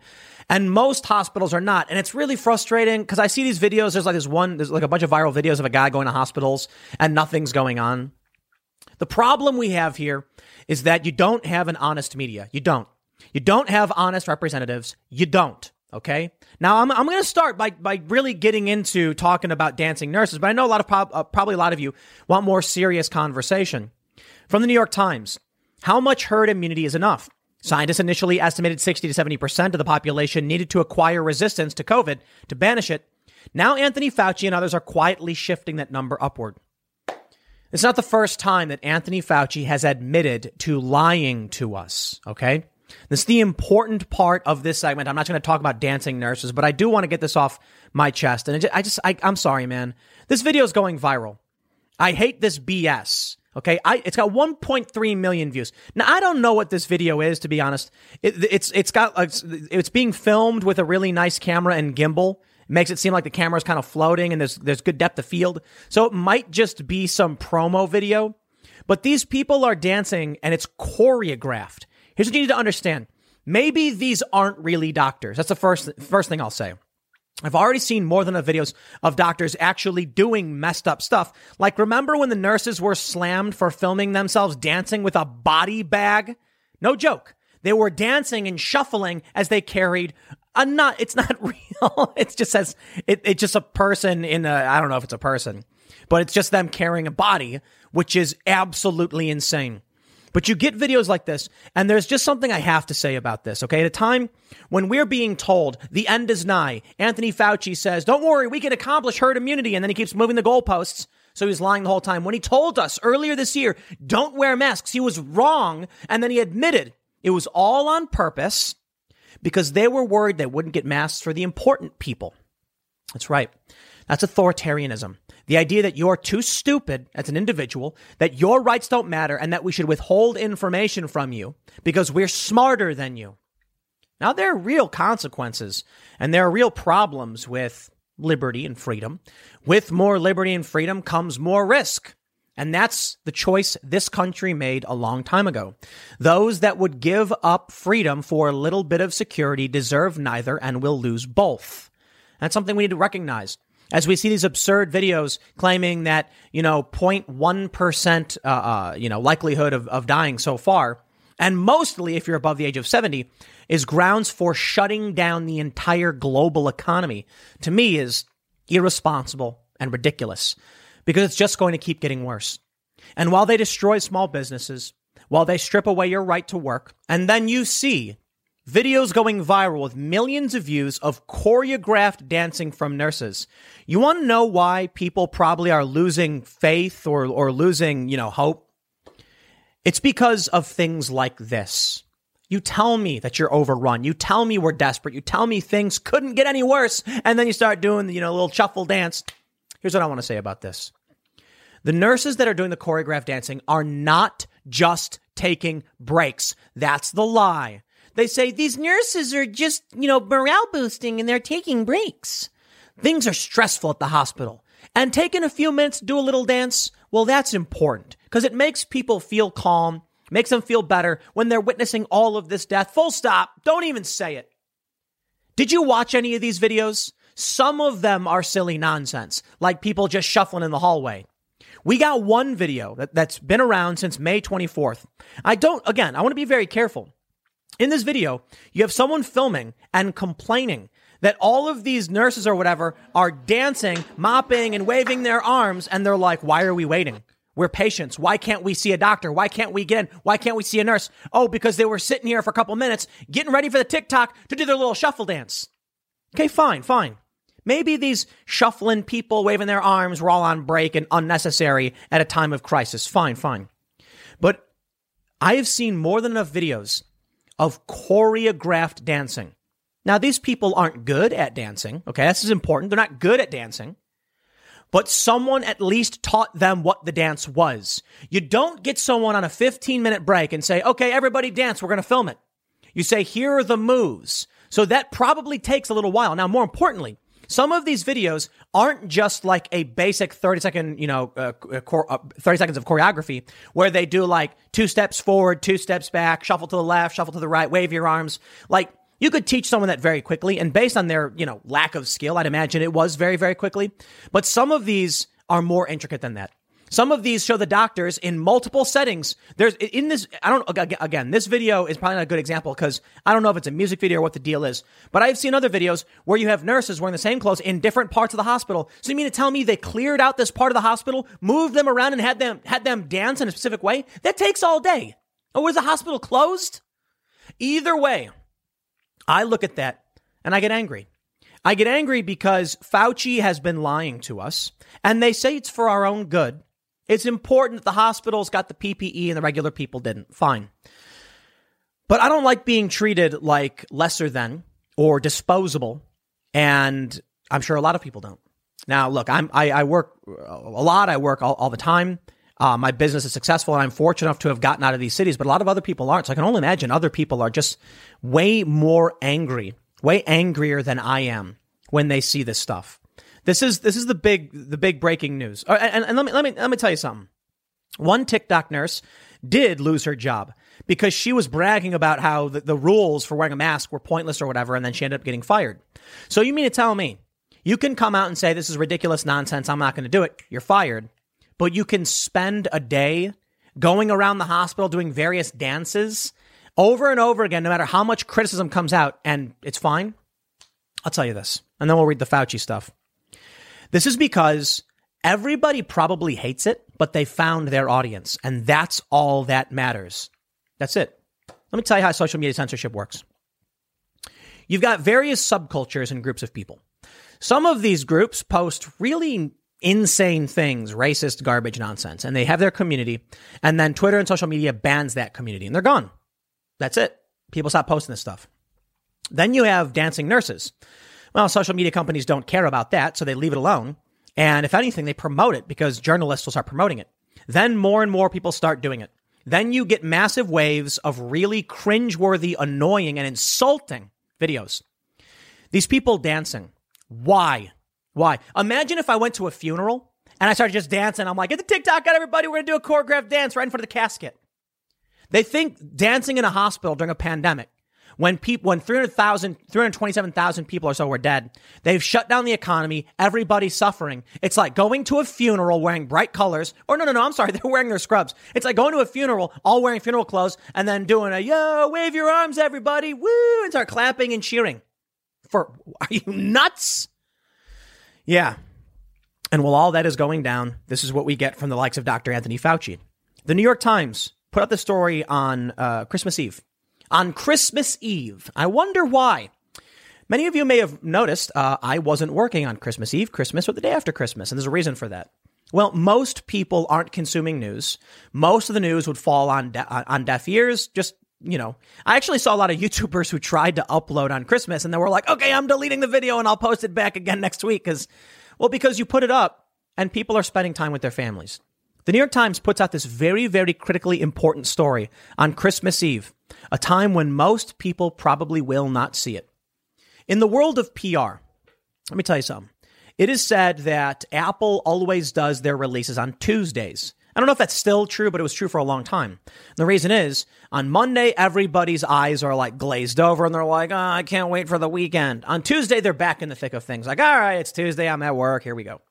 and most hospitals are not. And it's really frustrating because I see these videos. There's like this one. There's like a bunch of viral videos of a guy going to hospitals and nothing's going on. The problem we have here is that you don't have an honest media. You don't. You don't have honest representatives. You don't. Okay. Now I'm, I'm going to start by, by really getting into talking about dancing nurses, but I know a lot of, prob- uh, probably a lot of you want more serious conversation. From the New York Times, how much herd immunity is enough? Scientists initially estimated 60 to 70% of the population needed to acquire resistance to COVID to banish it. Now Anthony Fauci and others are quietly shifting that number upward. It's not the first time that Anthony Fauci has admitted to lying to us, okay? This is the important part of this segment. I'm not going to talk about dancing nurses, but I do want to get this off my chest. And I just, I, am sorry, man. This video is going viral. I hate this BS. Okay, I, it's got 1.3 million views. Now I don't know what this video is, to be honest. It, it's it's got it's, it's being filmed with a really nice camera and gimbal. It makes it seem like the camera is kind of floating and there's there's good depth of field. So it might just be some promo video. But these people are dancing and it's choreographed. Here's what you need to understand. Maybe these aren't really doctors. That's the first first thing I'll say. I've already seen more than a videos of doctors actually doing messed up stuff. Like remember when the nurses were slammed for filming themselves dancing with a body bag? No joke. They were dancing and shuffling as they carried uh, not it's not [laughs] real. It just says it, it's just a person in a I don't know if it's a person, but it's just them carrying a body, which is absolutely insane. But you get videos like this, and there's just something I have to say about this, okay? At a time when we're being told the end is nigh, Anthony Fauci says, Don't worry, we can accomplish herd immunity, and then he keeps moving the goalposts. So he's lying the whole time. When he told us earlier this year, don't wear masks, he was wrong, and then he admitted it was all on purpose because they were worried they wouldn't get masks for the important people. That's right. That's authoritarianism. The idea that you're too stupid as an individual, that your rights don't matter, and that we should withhold information from you because we're smarter than you. Now, there are real consequences and there are real problems with liberty and freedom. With more liberty and freedom comes more risk. And that's the choice this country made a long time ago. Those that would give up freedom for a little bit of security deserve neither and will lose both. That's something we need to recognize. As we see these absurd videos claiming that, you know, 0.1%, uh, uh, you know, likelihood of, of dying so far, and mostly if you're above the age of 70, is grounds for shutting down the entire global economy, to me is irresponsible and ridiculous because it's just going to keep getting worse. And while they destroy small businesses, while they strip away your right to work, and then you see videos going viral with millions of views of choreographed dancing from nurses. You want to know why people probably are losing faith or, or losing, you know, hope? It's because of things like this. You tell me that you're overrun. You tell me we're desperate. You tell me things couldn't get any worse. And then you start doing, you know, a little shuffle dance. Here's what I want to say about this. The nurses that are doing the choreographed dancing are not just taking breaks. That's the lie. They say these nurses are just, you know, morale boosting and they're taking breaks. Things are stressful at the hospital. And taking a few minutes to do a little dance, well, that's important because it makes people feel calm, makes them feel better when they're witnessing all of this death. Full stop. Don't even say it. Did you watch any of these videos? Some of them are silly nonsense, like people just shuffling in the hallway. We got one video that, that's been around since May 24th. I don't, again, I want to be very careful. In this video, you have someone filming and complaining that all of these nurses or whatever are dancing, mopping, and waving their arms, and they're like, why are we waiting? We're patients. Why can't we see a doctor? Why can't we get in? Why can't we see a nurse? Oh, because they were sitting here for a couple minutes getting ready for the TikTok to do their little shuffle dance. Okay, fine, fine. Maybe these shuffling people waving their arms were all on break and unnecessary at a time of crisis. Fine, fine. But I have seen more than enough videos of choreographed dancing. Now, these people aren't good at dancing. Okay, this is important. They're not good at dancing. But someone at least taught them what the dance was. You don't get someone on a 15 minute break and say, okay, everybody dance. We're going to film it. You say, here are the moves. So that probably takes a little while. Now, more importantly, some of these videos aren't just like a basic 30 second, you know, uh, uh, uh 30 seconds of choreography where they do like two steps forward, two steps back, shuffle to the left, shuffle to the right, wave your arms. Like you could teach someone that very quickly. And based on their, you know, lack of skill, I'd imagine it was very, very quickly. But some of these are more intricate than that. Some of these show the doctors in multiple settings. There's in this, I don't, again, this video is probably not a good example because I don't know if it's a music video or what the deal is, but I've seen other videos where you have nurses wearing the same clothes in different parts of the hospital. So you mean to tell me they cleared out this part of the hospital, moved them around and had them, had them dance in a specific way? That takes all day. Or was the hospital closed? Either way, I look at that and I get angry. I get angry because Fauci has been lying to us and they say it's for our own good. It's important that the hospitals got the PPE and the regular people didn't. Fine. But I don't like being treated like lesser than or disposable. And I'm sure a lot of people don't. Now, look, I'm, I, I work a lot. I work all, all the time. Uh, my business is successful and I'm fortunate enough to have gotten out of these cities, but a lot of other people aren't. So I can only imagine other people are just way more angry, way angrier than I am when they see this stuff. This is this is the big the big breaking news. Uh, and, and let me let me let me tell you something. One TikTok nurse did lose her job because she was bragging about how the, the rules for wearing a mask were pointless or whatever, and then she ended up getting fired. So you mean to tell me you can come out and say this is ridiculous nonsense, I'm not going to do it. You're fired. But you can spend a day going around the hospital doing various dances over and over again, no matter how much criticism comes out, and it's fine. I'll tell you this, and then we'll read the Fauci stuff. This is because everybody probably hates it, but they found their audience, and that's all that matters. That's it. Let me tell you how social media censorship works. You've got various subcultures and groups of people. Some of these groups post really insane things, racist garbage nonsense, and they have their community, and then Twitter and social media bans that community, and they're gone. That's it. People stop posting this stuff. Then you have dancing nurses. Well, social media companies don't care about that, so they leave it alone. And if anything, they promote it because journalists will start promoting it. Then more and more people start doing it. Then you get massive waves of really cringeworthy, annoying, and insulting videos. These people dancing. Why? Why? Imagine if I went to a funeral and I started just dancing. I'm like, get the TikTok out, everybody. We're going to do a choreographed dance right in front of the casket. They think dancing in a hospital during a pandemic when people, when 300,000, 327,000 people or so were dead, they've shut down the economy. Everybody's suffering. It's like going to a funeral wearing bright colors. Or no, no, no, I'm sorry. [laughs] They're wearing their scrubs. It's like going to a funeral, all wearing funeral clothes and then doing a, yo, wave your arms, everybody. Woo. And start clapping and cheering. For, are you nuts? Yeah. And while all that is going down, this is what we get from the likes of Dr. Anthony Fauci. The New York Times put out the story on uh, Christmas Eve on Christmas Eve. I wonder why. Many of you may have noticed uh, I wasn't working on Christmas Eve, Christmas, or the day after Christmas, and there's a reason for that. Well, most people aren't consuming news. Most of the news would fall on de- on deaf ears. Just you know, I actually saw a lot of YouTubers who tried to upload on Christmas, and they were like, "Okay, I'm deleting the video and I'll post it back again next week." Because, well, because you put it up and people are spending time with their families. The New York Times puts out this very, very critically important story on Christmas Eve, a time when most people probably will not see it. In the world of PR, let me tell you something. It is said that Apple always does their releases on Tuesdays. I don't know if that's still true, but it was true for a long time. And the reason is on Monday, everybody's eyes are like glazed over and they're like, oh, I can't wait for the weekend. On Tuesday, they're back in the thick of things. Like, all right, it's Tuesday. I'm at work. Here we go.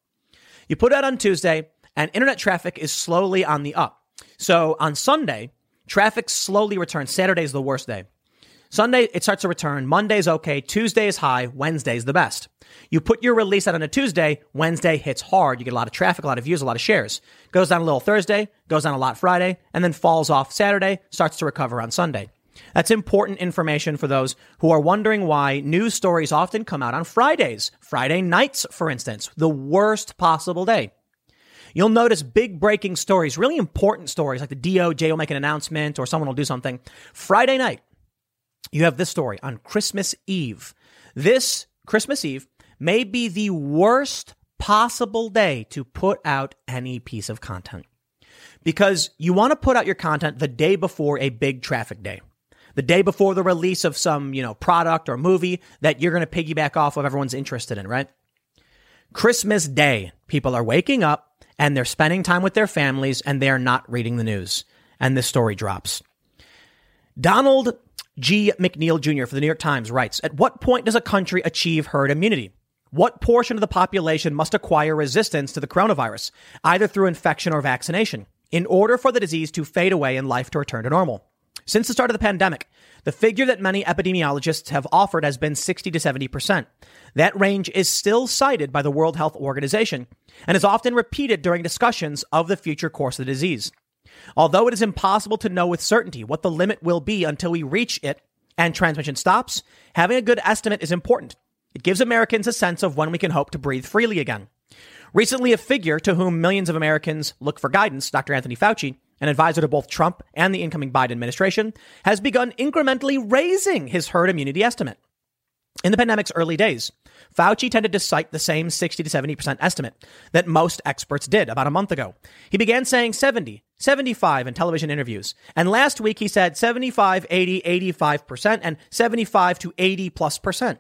You put out on Tuesday and internet traffic is slowly on the up. So on Sunday, traffic slowly returns. Saturday is the worst day. Sunday, it starts to return. Monday's okay. Tuesday is high. Wednesday's the best. You put your release out on a Tuesday. Wednesday hits hard. You get a lot of traffic, a lot of views, a lot of shares. Goes down a little Thursday, goes down a lot Friday, and then falls off Saturday, starts to recover on Sunday. That's important information for those who are wondering why news stories often come out on Fridays. Friday nights, for instance, the worst possible day. You'll notice big breaking stories, really important stories, like the DOJ will make an announcement or someone will do something. Friday night, you have this story on Christmas Eve. This Christmas Eve may be the worst possible day to put out any piece of content because you want to put out your content the day before a big traffic day. The day before the release of some, you know, product or movie that you're going to piggyback off of everyone's interested in, right? Christmas Day, people are waking up and they're spending time with their families and they are not reading the news. And this story drops. Donald G. McNeil Jr. for the New York Times writes At what point does a country achieve herd immunity? What portion of the population must acquire resistance to the coronavirus, either through infection or vaccination, in order for the disease to fade away and life to return to normal? Since the start of the pandemic, the figure that many epidemiologists have offered has been 60 to 70%. That range is still cited by the World Health Organization and is often repeated during discussions of the future course of the disease. Although it is impossible to know with certainty what the limit will be until we reach it and transmission stops, having a good estimate is important. It gives Americans a sense of when we can hope to breathe freely again. Recently, a figure to whom millions of Americans look for guidance, Dr. Anthony Fauci, an advisor to both Trump and the incoming Biden administration, has begun incrementally raising his herd immunity estimate. In the pandemic's early days, Fauci tended to cite the same 60 to 70% estimate that most experts did about a month ago. He began saying 70, 75 in television interviews. And last week he said 75, 80, 85%, and 75 to 80 plus percent.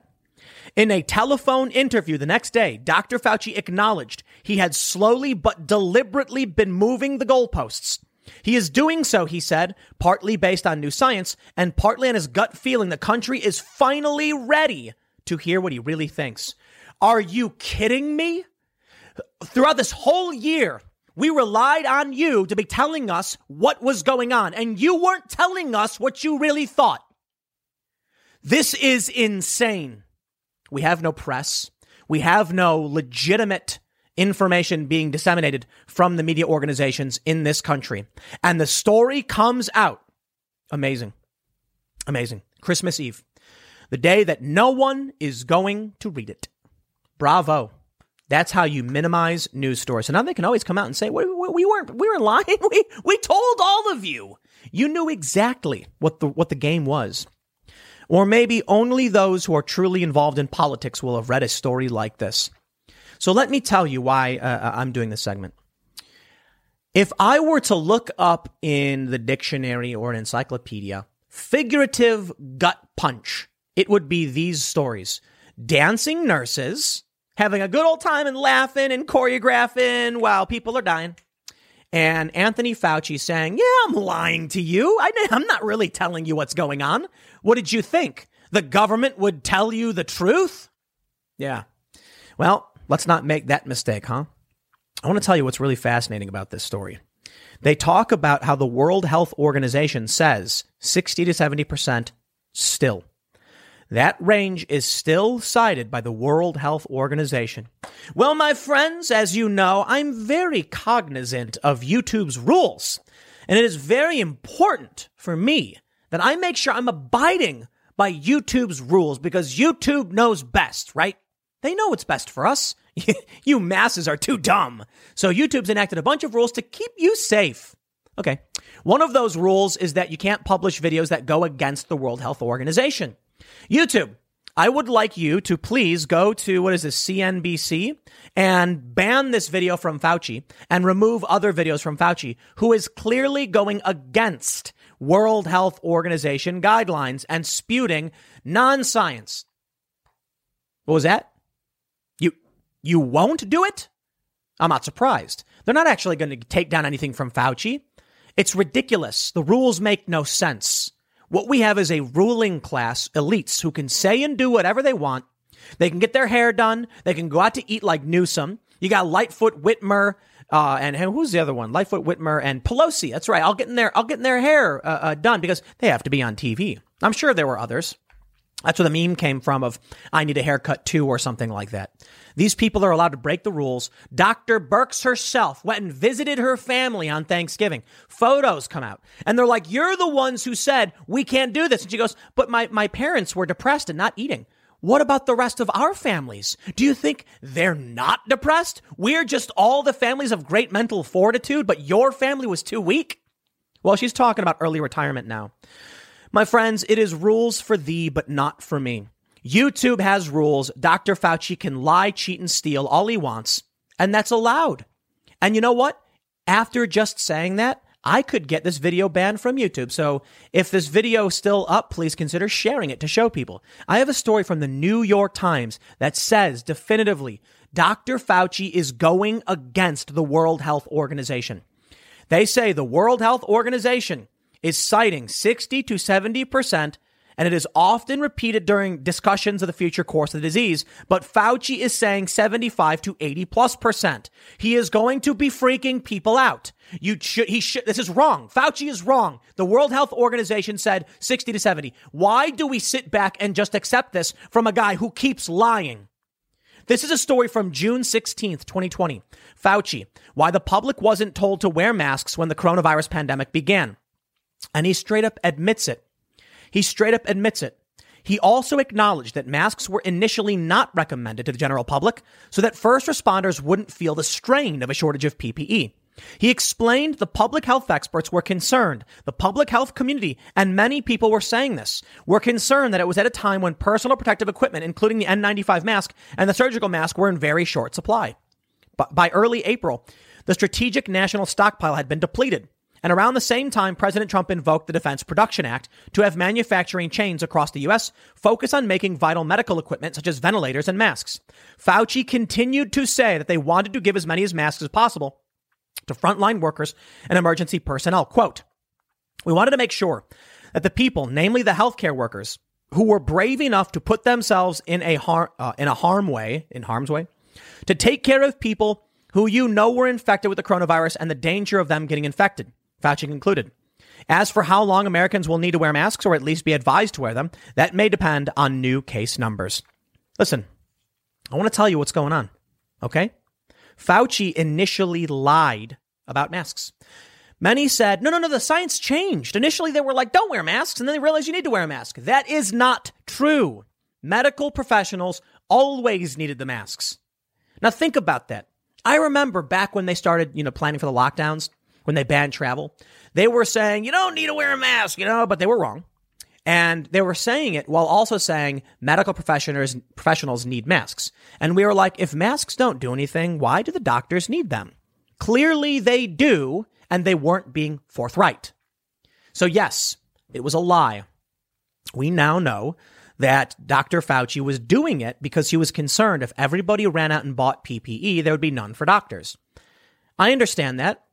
In a telephone interview the next day, Dr. Fauci acknowledged he had slowly but deliberately been moving the goalposts he is doing so, he said, partly based on new science and partly on his gut feeling the country is finally ready to hear what he really thinks. Are you kidding me? Throughout this whole year, we relied on you to be telling us what was going on, and you weren't telling us what you really thought. This is insane. We have no press. We have no legitimate information being disseminated from the media organizations in this country. And the story comes out. Amazing. Amazing. Christmas Eve, the day that no one is going to read it. Bravo. That's how you minimize news stories. So now they can always come out and say, we, we, we weren't, we were lying. [laughs] We, we told all of you. You knew exactly what the, what the game was. Or maybe only those who are truly involved in politics will have read a story like this. So let me tell you why uh, uh, I'm doing this segment. If I were to look up in the dictionary or an encyclopedia, figurative gut punch, it would be these stories. Dancing nurses having a good old time and laughing and choreographing while people are dying. And Anthony Fauci saying, Yeah, I'm lying to you. I, am not really telling you what's going on. What did you think? The government would tell you the truth? Yeah. Well, let's not make that mistake, huh? I want to tell you what's really fascinating about this story. They talk about how the World Health Organization says 60 to 70% still. That range is still cited by the World Health Organization. Well, my friends, as you know, I'm very cognizant of YouTube's rules, and it is very important for me that I make sure I'm abiding by YouTube's rules because YouTube knows best, right? They know what's best for us. [laughs] you masses are too dumb. So YouTube's enacted a bunch of rules to keep you safe. Okay. One of those rules is that you can't publish videos that go against the World Health Organization. YouTube, I would like you to please go to what is this CNBC and ban this video from Fauci and remove other videos from Fauci, who is clearly going against World Health Organization guidelines and spewing non-science. What was that? You won't do it? I'm not surprised. They're not actually going to take down anything from Fauci. It's ridiculous. The rules make no sense. What we have is a ruling class, elites, who can say and do whatever they want. They can get their hair done. They can go out to eat like Newsom. You got Lightfoot Whitmer, uh, and who's the other one? Lightfoot Whitmer and Pelosi. That's right. I'll get in their I'll get in their hair uh, uh, done because they have to be on TV. I'm sure there were others. That's where the meme came from of I need a haircut too or something like that. These people are allowed to break the rules. Dr. Birx herself went and visited her family on Thanksgiving. Photos come out. And they're like, You're the ones who said we can't do this. And she goes, But my, my parents were depressed and not eating. What about the rest of our families? Do you think they're not depressed? We're just all the families of great mental fortitude, but your family was too weak? Well, she's talking about early retirement now. My friends, it is rules for thee, but not for me. YouTube has rules. Dr. Fauci can lie, cheat, and steal all he wants, and that's allowed. And you know what? After just saying that, I could get this video banned from YouTube. So if this video is still up, please consider sharing it to show people. I have a story from the New York Times that says definitively Dr. Fauci is going against the World Health Organization. They say the World Health Organization is citing 60 to 70% and it is often repeated during discussions of the future course of the disease. But Fauci is saying 75 to 80 plus percent. He is going to be freaking people out. You should, he should, this is wrong. Fauci is wrong. The World Health Organization said 60 to 70. Why do we sit back and just accept this from a guy who keeps lying? This is a story from June 16th, 2020. Fauci, why the public wasn't told to wear masks when the coronavirus pandemic began. And he straight up admits it. He straight up admits it. He also acknowledged that masks were initially not recommended to the general public so that first responders wouldn't feel the strain of a shortage of PPE. He explained the public health experts were concerned. The public health community and many people were saying this, were concerned that it was at a time when personal protective equipment, including the N95 mask and the surgical mask, were in very short supply. But by early April, the strategic national stockpile had been depleted. And around the same time, President Trump invoked the Defense Production Act to have manufacturing chains across the U.S. focus on making vital medical equipment such as ventilators and masks. Fauci continued to say that they wanted to give as many as masks as possible to frontline workers and emergency personnel. Quote, we wanted to make sure that the people, namely the healthcare workers, who were brave enough to put themselves in a harm, uh, in a harm way, in harm's way, to take care of people who you know were infected with the coronavirus and the danger of them getting infected. Fauci concluded. As for how long Americans will need to wear masks or at least be advised to wear them, that may depend on new case numbers. Listen, I want to tell you what's going on. Okay? Fauci initially lied about masks. Many said, no, no, no, the science changed. Initially, they were like, don't wear masks. And then they realized you need to wear a mask. That is not true. Medical professionals always needed the masks. Now, think about that. I remember back when they started, you know, planning for the lockdowns, when they banned travel, they were saying, you don't need to wear a mask, you know, but they were wrong. And they were saying it while also saying medical professionals, professionals need masks. And we were like, if masks don't do anything, why do the doctors need them? Clearly they do, and they weren't being forthright. So yes, it was a lie. We now know that Dr. Fauci was doing it because he was concerned if everybody ran out and bought PPE, there would be none for doctors. I understand that,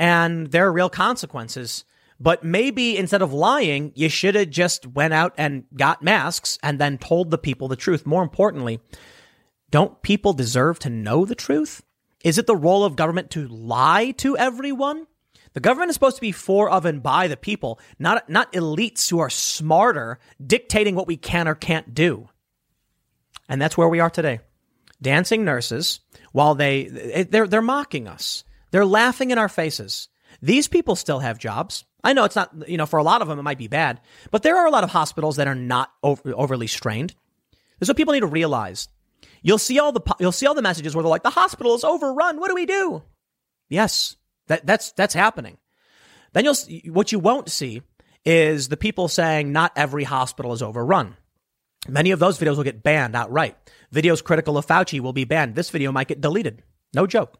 and there are real consequences but maybe instead of lying, you should have just went out and got masks and then told the people the truth. More importantly, don't people deserve to know the truth? Is it the role of government to lie to everyone? The government is supposed to be for, of, and by the people, not, not elites who are smarter dictating what we can or can't do. And that's where we are today. Dancing nurses, while they, they're, they're mocking us. They're laughing in our faces. These people still have jobs. I know it's not, you know, for a lot of them, it might be bad, but there are a lot of hospitals that are not over, overly strained. This is what people need to realize. You'll see all the, you'll see all the messages where they're like, the hospital is overrun. What do we do? Yes, that, that's, that's happening. Then you'll, what you won't see is the people saying not every hospital is overrun. Many of those videos will get banned outright. Videos critical of Fauci will be banned. This video might get deleted. No joke.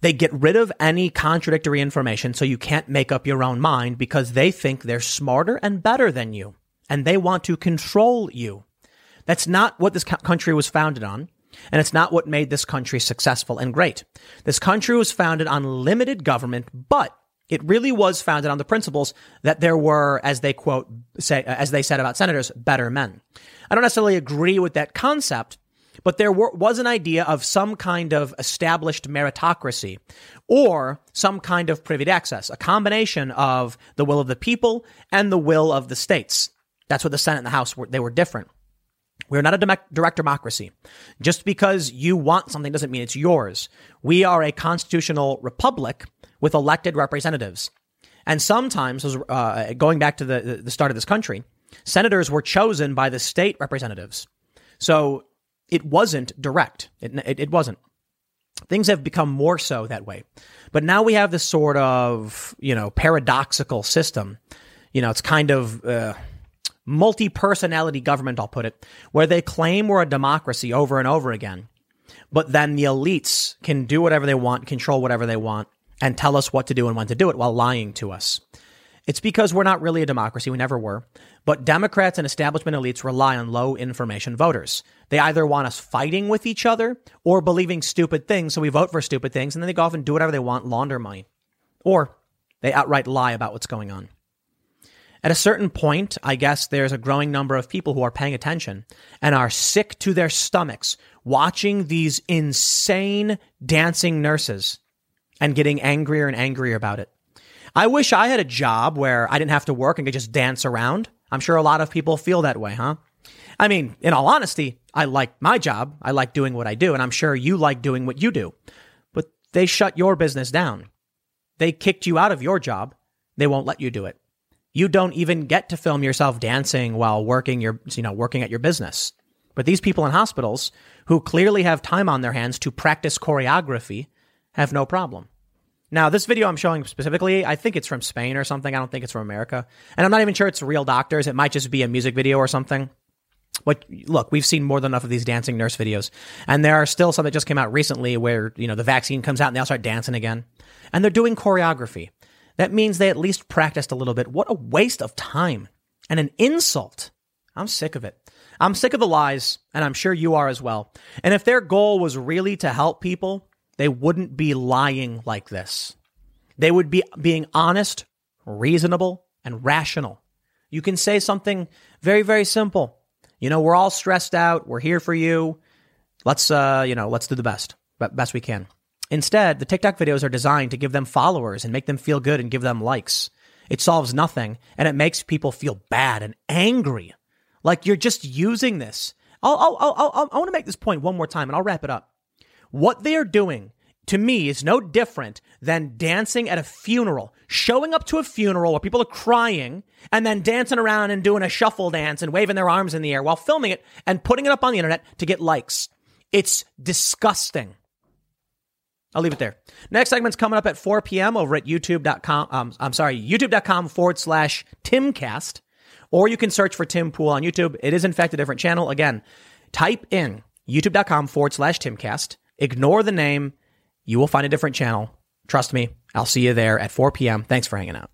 They get rid of any contradictory information so you can't make up your own mind because they think they're smarter and better than you and they want to control you. That's not what this country was founded on. And it's not what made this country successful and great. This country was founded on limited government, but it really was founded on the principles that there were, as they quote, say, as they said about senators, better men. I don't necessarily agree with that concept, but there were, was an idea of some kind of established meritocracy or some kind of privileged access, a combination of the will of the people and the will of the states. That's what the Senate and the House were. They were different. We're not a direct democracy. Just because you want something doesn't mean it's yours. We are a constitutional republic with elected representatives. And sometimes, uh, going back to the, the start of this country, senators were chosen by the state representatives. So it wasn't direct. It, it, it, wasn't. Things have become more so that way. But now we have this sort of, you know, paradoxical system. You know, it's kind of uh, multi personality government, I'll put it, where they claim we're a democracy over and over again. But then the elites can do whatever they want, control whatever they want, and tell us what to do and when to do it while lying to us. It's because we're not really a democracy. We never were. But Democrats and establishment elites rely on low information voters. They either want us fighting with each other or believing stupid things, so we vote for stupid things, and then they go off and do whatever they want, launder money. Or they outright lie about what's going on. At a certain point, I guess there's a growing number of people who are paying attention and are sick to their stomachs watching these insane dancing nurses and getting angrier and angrier about it. I wish I had a job where I didn't have to work and could just dance around. I'm sure a lot of people feel that way, huh? I mean, in all honesty, I like my job. I like doing what I do, and I'm sure you like doing what you do. But they shut your business down. They kicked you out of your job. They won't let you do it. You don't even get to film yourself dancing while working your, you know, working at your business. But these people in hospitals who clearly have time on their hands to practice choreography have no problem. Now, this video I'm showing specifically, I think it's from Spain or something. I don't think it's from America. And I'm not even sure it's real doctors. It might just be a music video or something. But look, we've seen more than enough of these dancing nurse videos. And there are still some that just came out recently where, you know, the vaccine comes out and they all start dancing again. And they're doing choreography. That means they at least practiced a little bit. What a waste of time and an insult. I'm sick of it. I'm sick of the lies, and I'm sure you are as well. And if their goal was really to help people, they wouldn't be lying like this. They would be being honest, reasonable, and rational. You can say something very, very simple. You know, we're all stressed out. We're here for you. Let's, uh, you know, let's do the best, best we can. Instead, the TikTok videos are designed to give them followers and make them feel good and give them likes. It solves nothing and it makes people feel bad and angry. Like you're just using this I'll, I'll, I'll, I'll I want to make this point one more time and I'll wrap it up. What they are doing to me is no different than dancing at a funeral, showing up to a funeral where people are crying and then dancing around and doing a shuffle dance and waving their arms in the air while filming it and putting it up on the internet to get likes. It's disgusting. I'll leave it there. Next segment's coming up at 4 p.m. over at youtube.com. Um, I'm sorry, youtube.com forward slash Timcast. Or you can search for Tim Pool on YouTube. It is in fact a different channel. Again, type in youtube.com forward slash Timcast. Ignore the name. You will find a different channel. Trust me, I'll see you there at 4 p.m. Thanks for hanging out.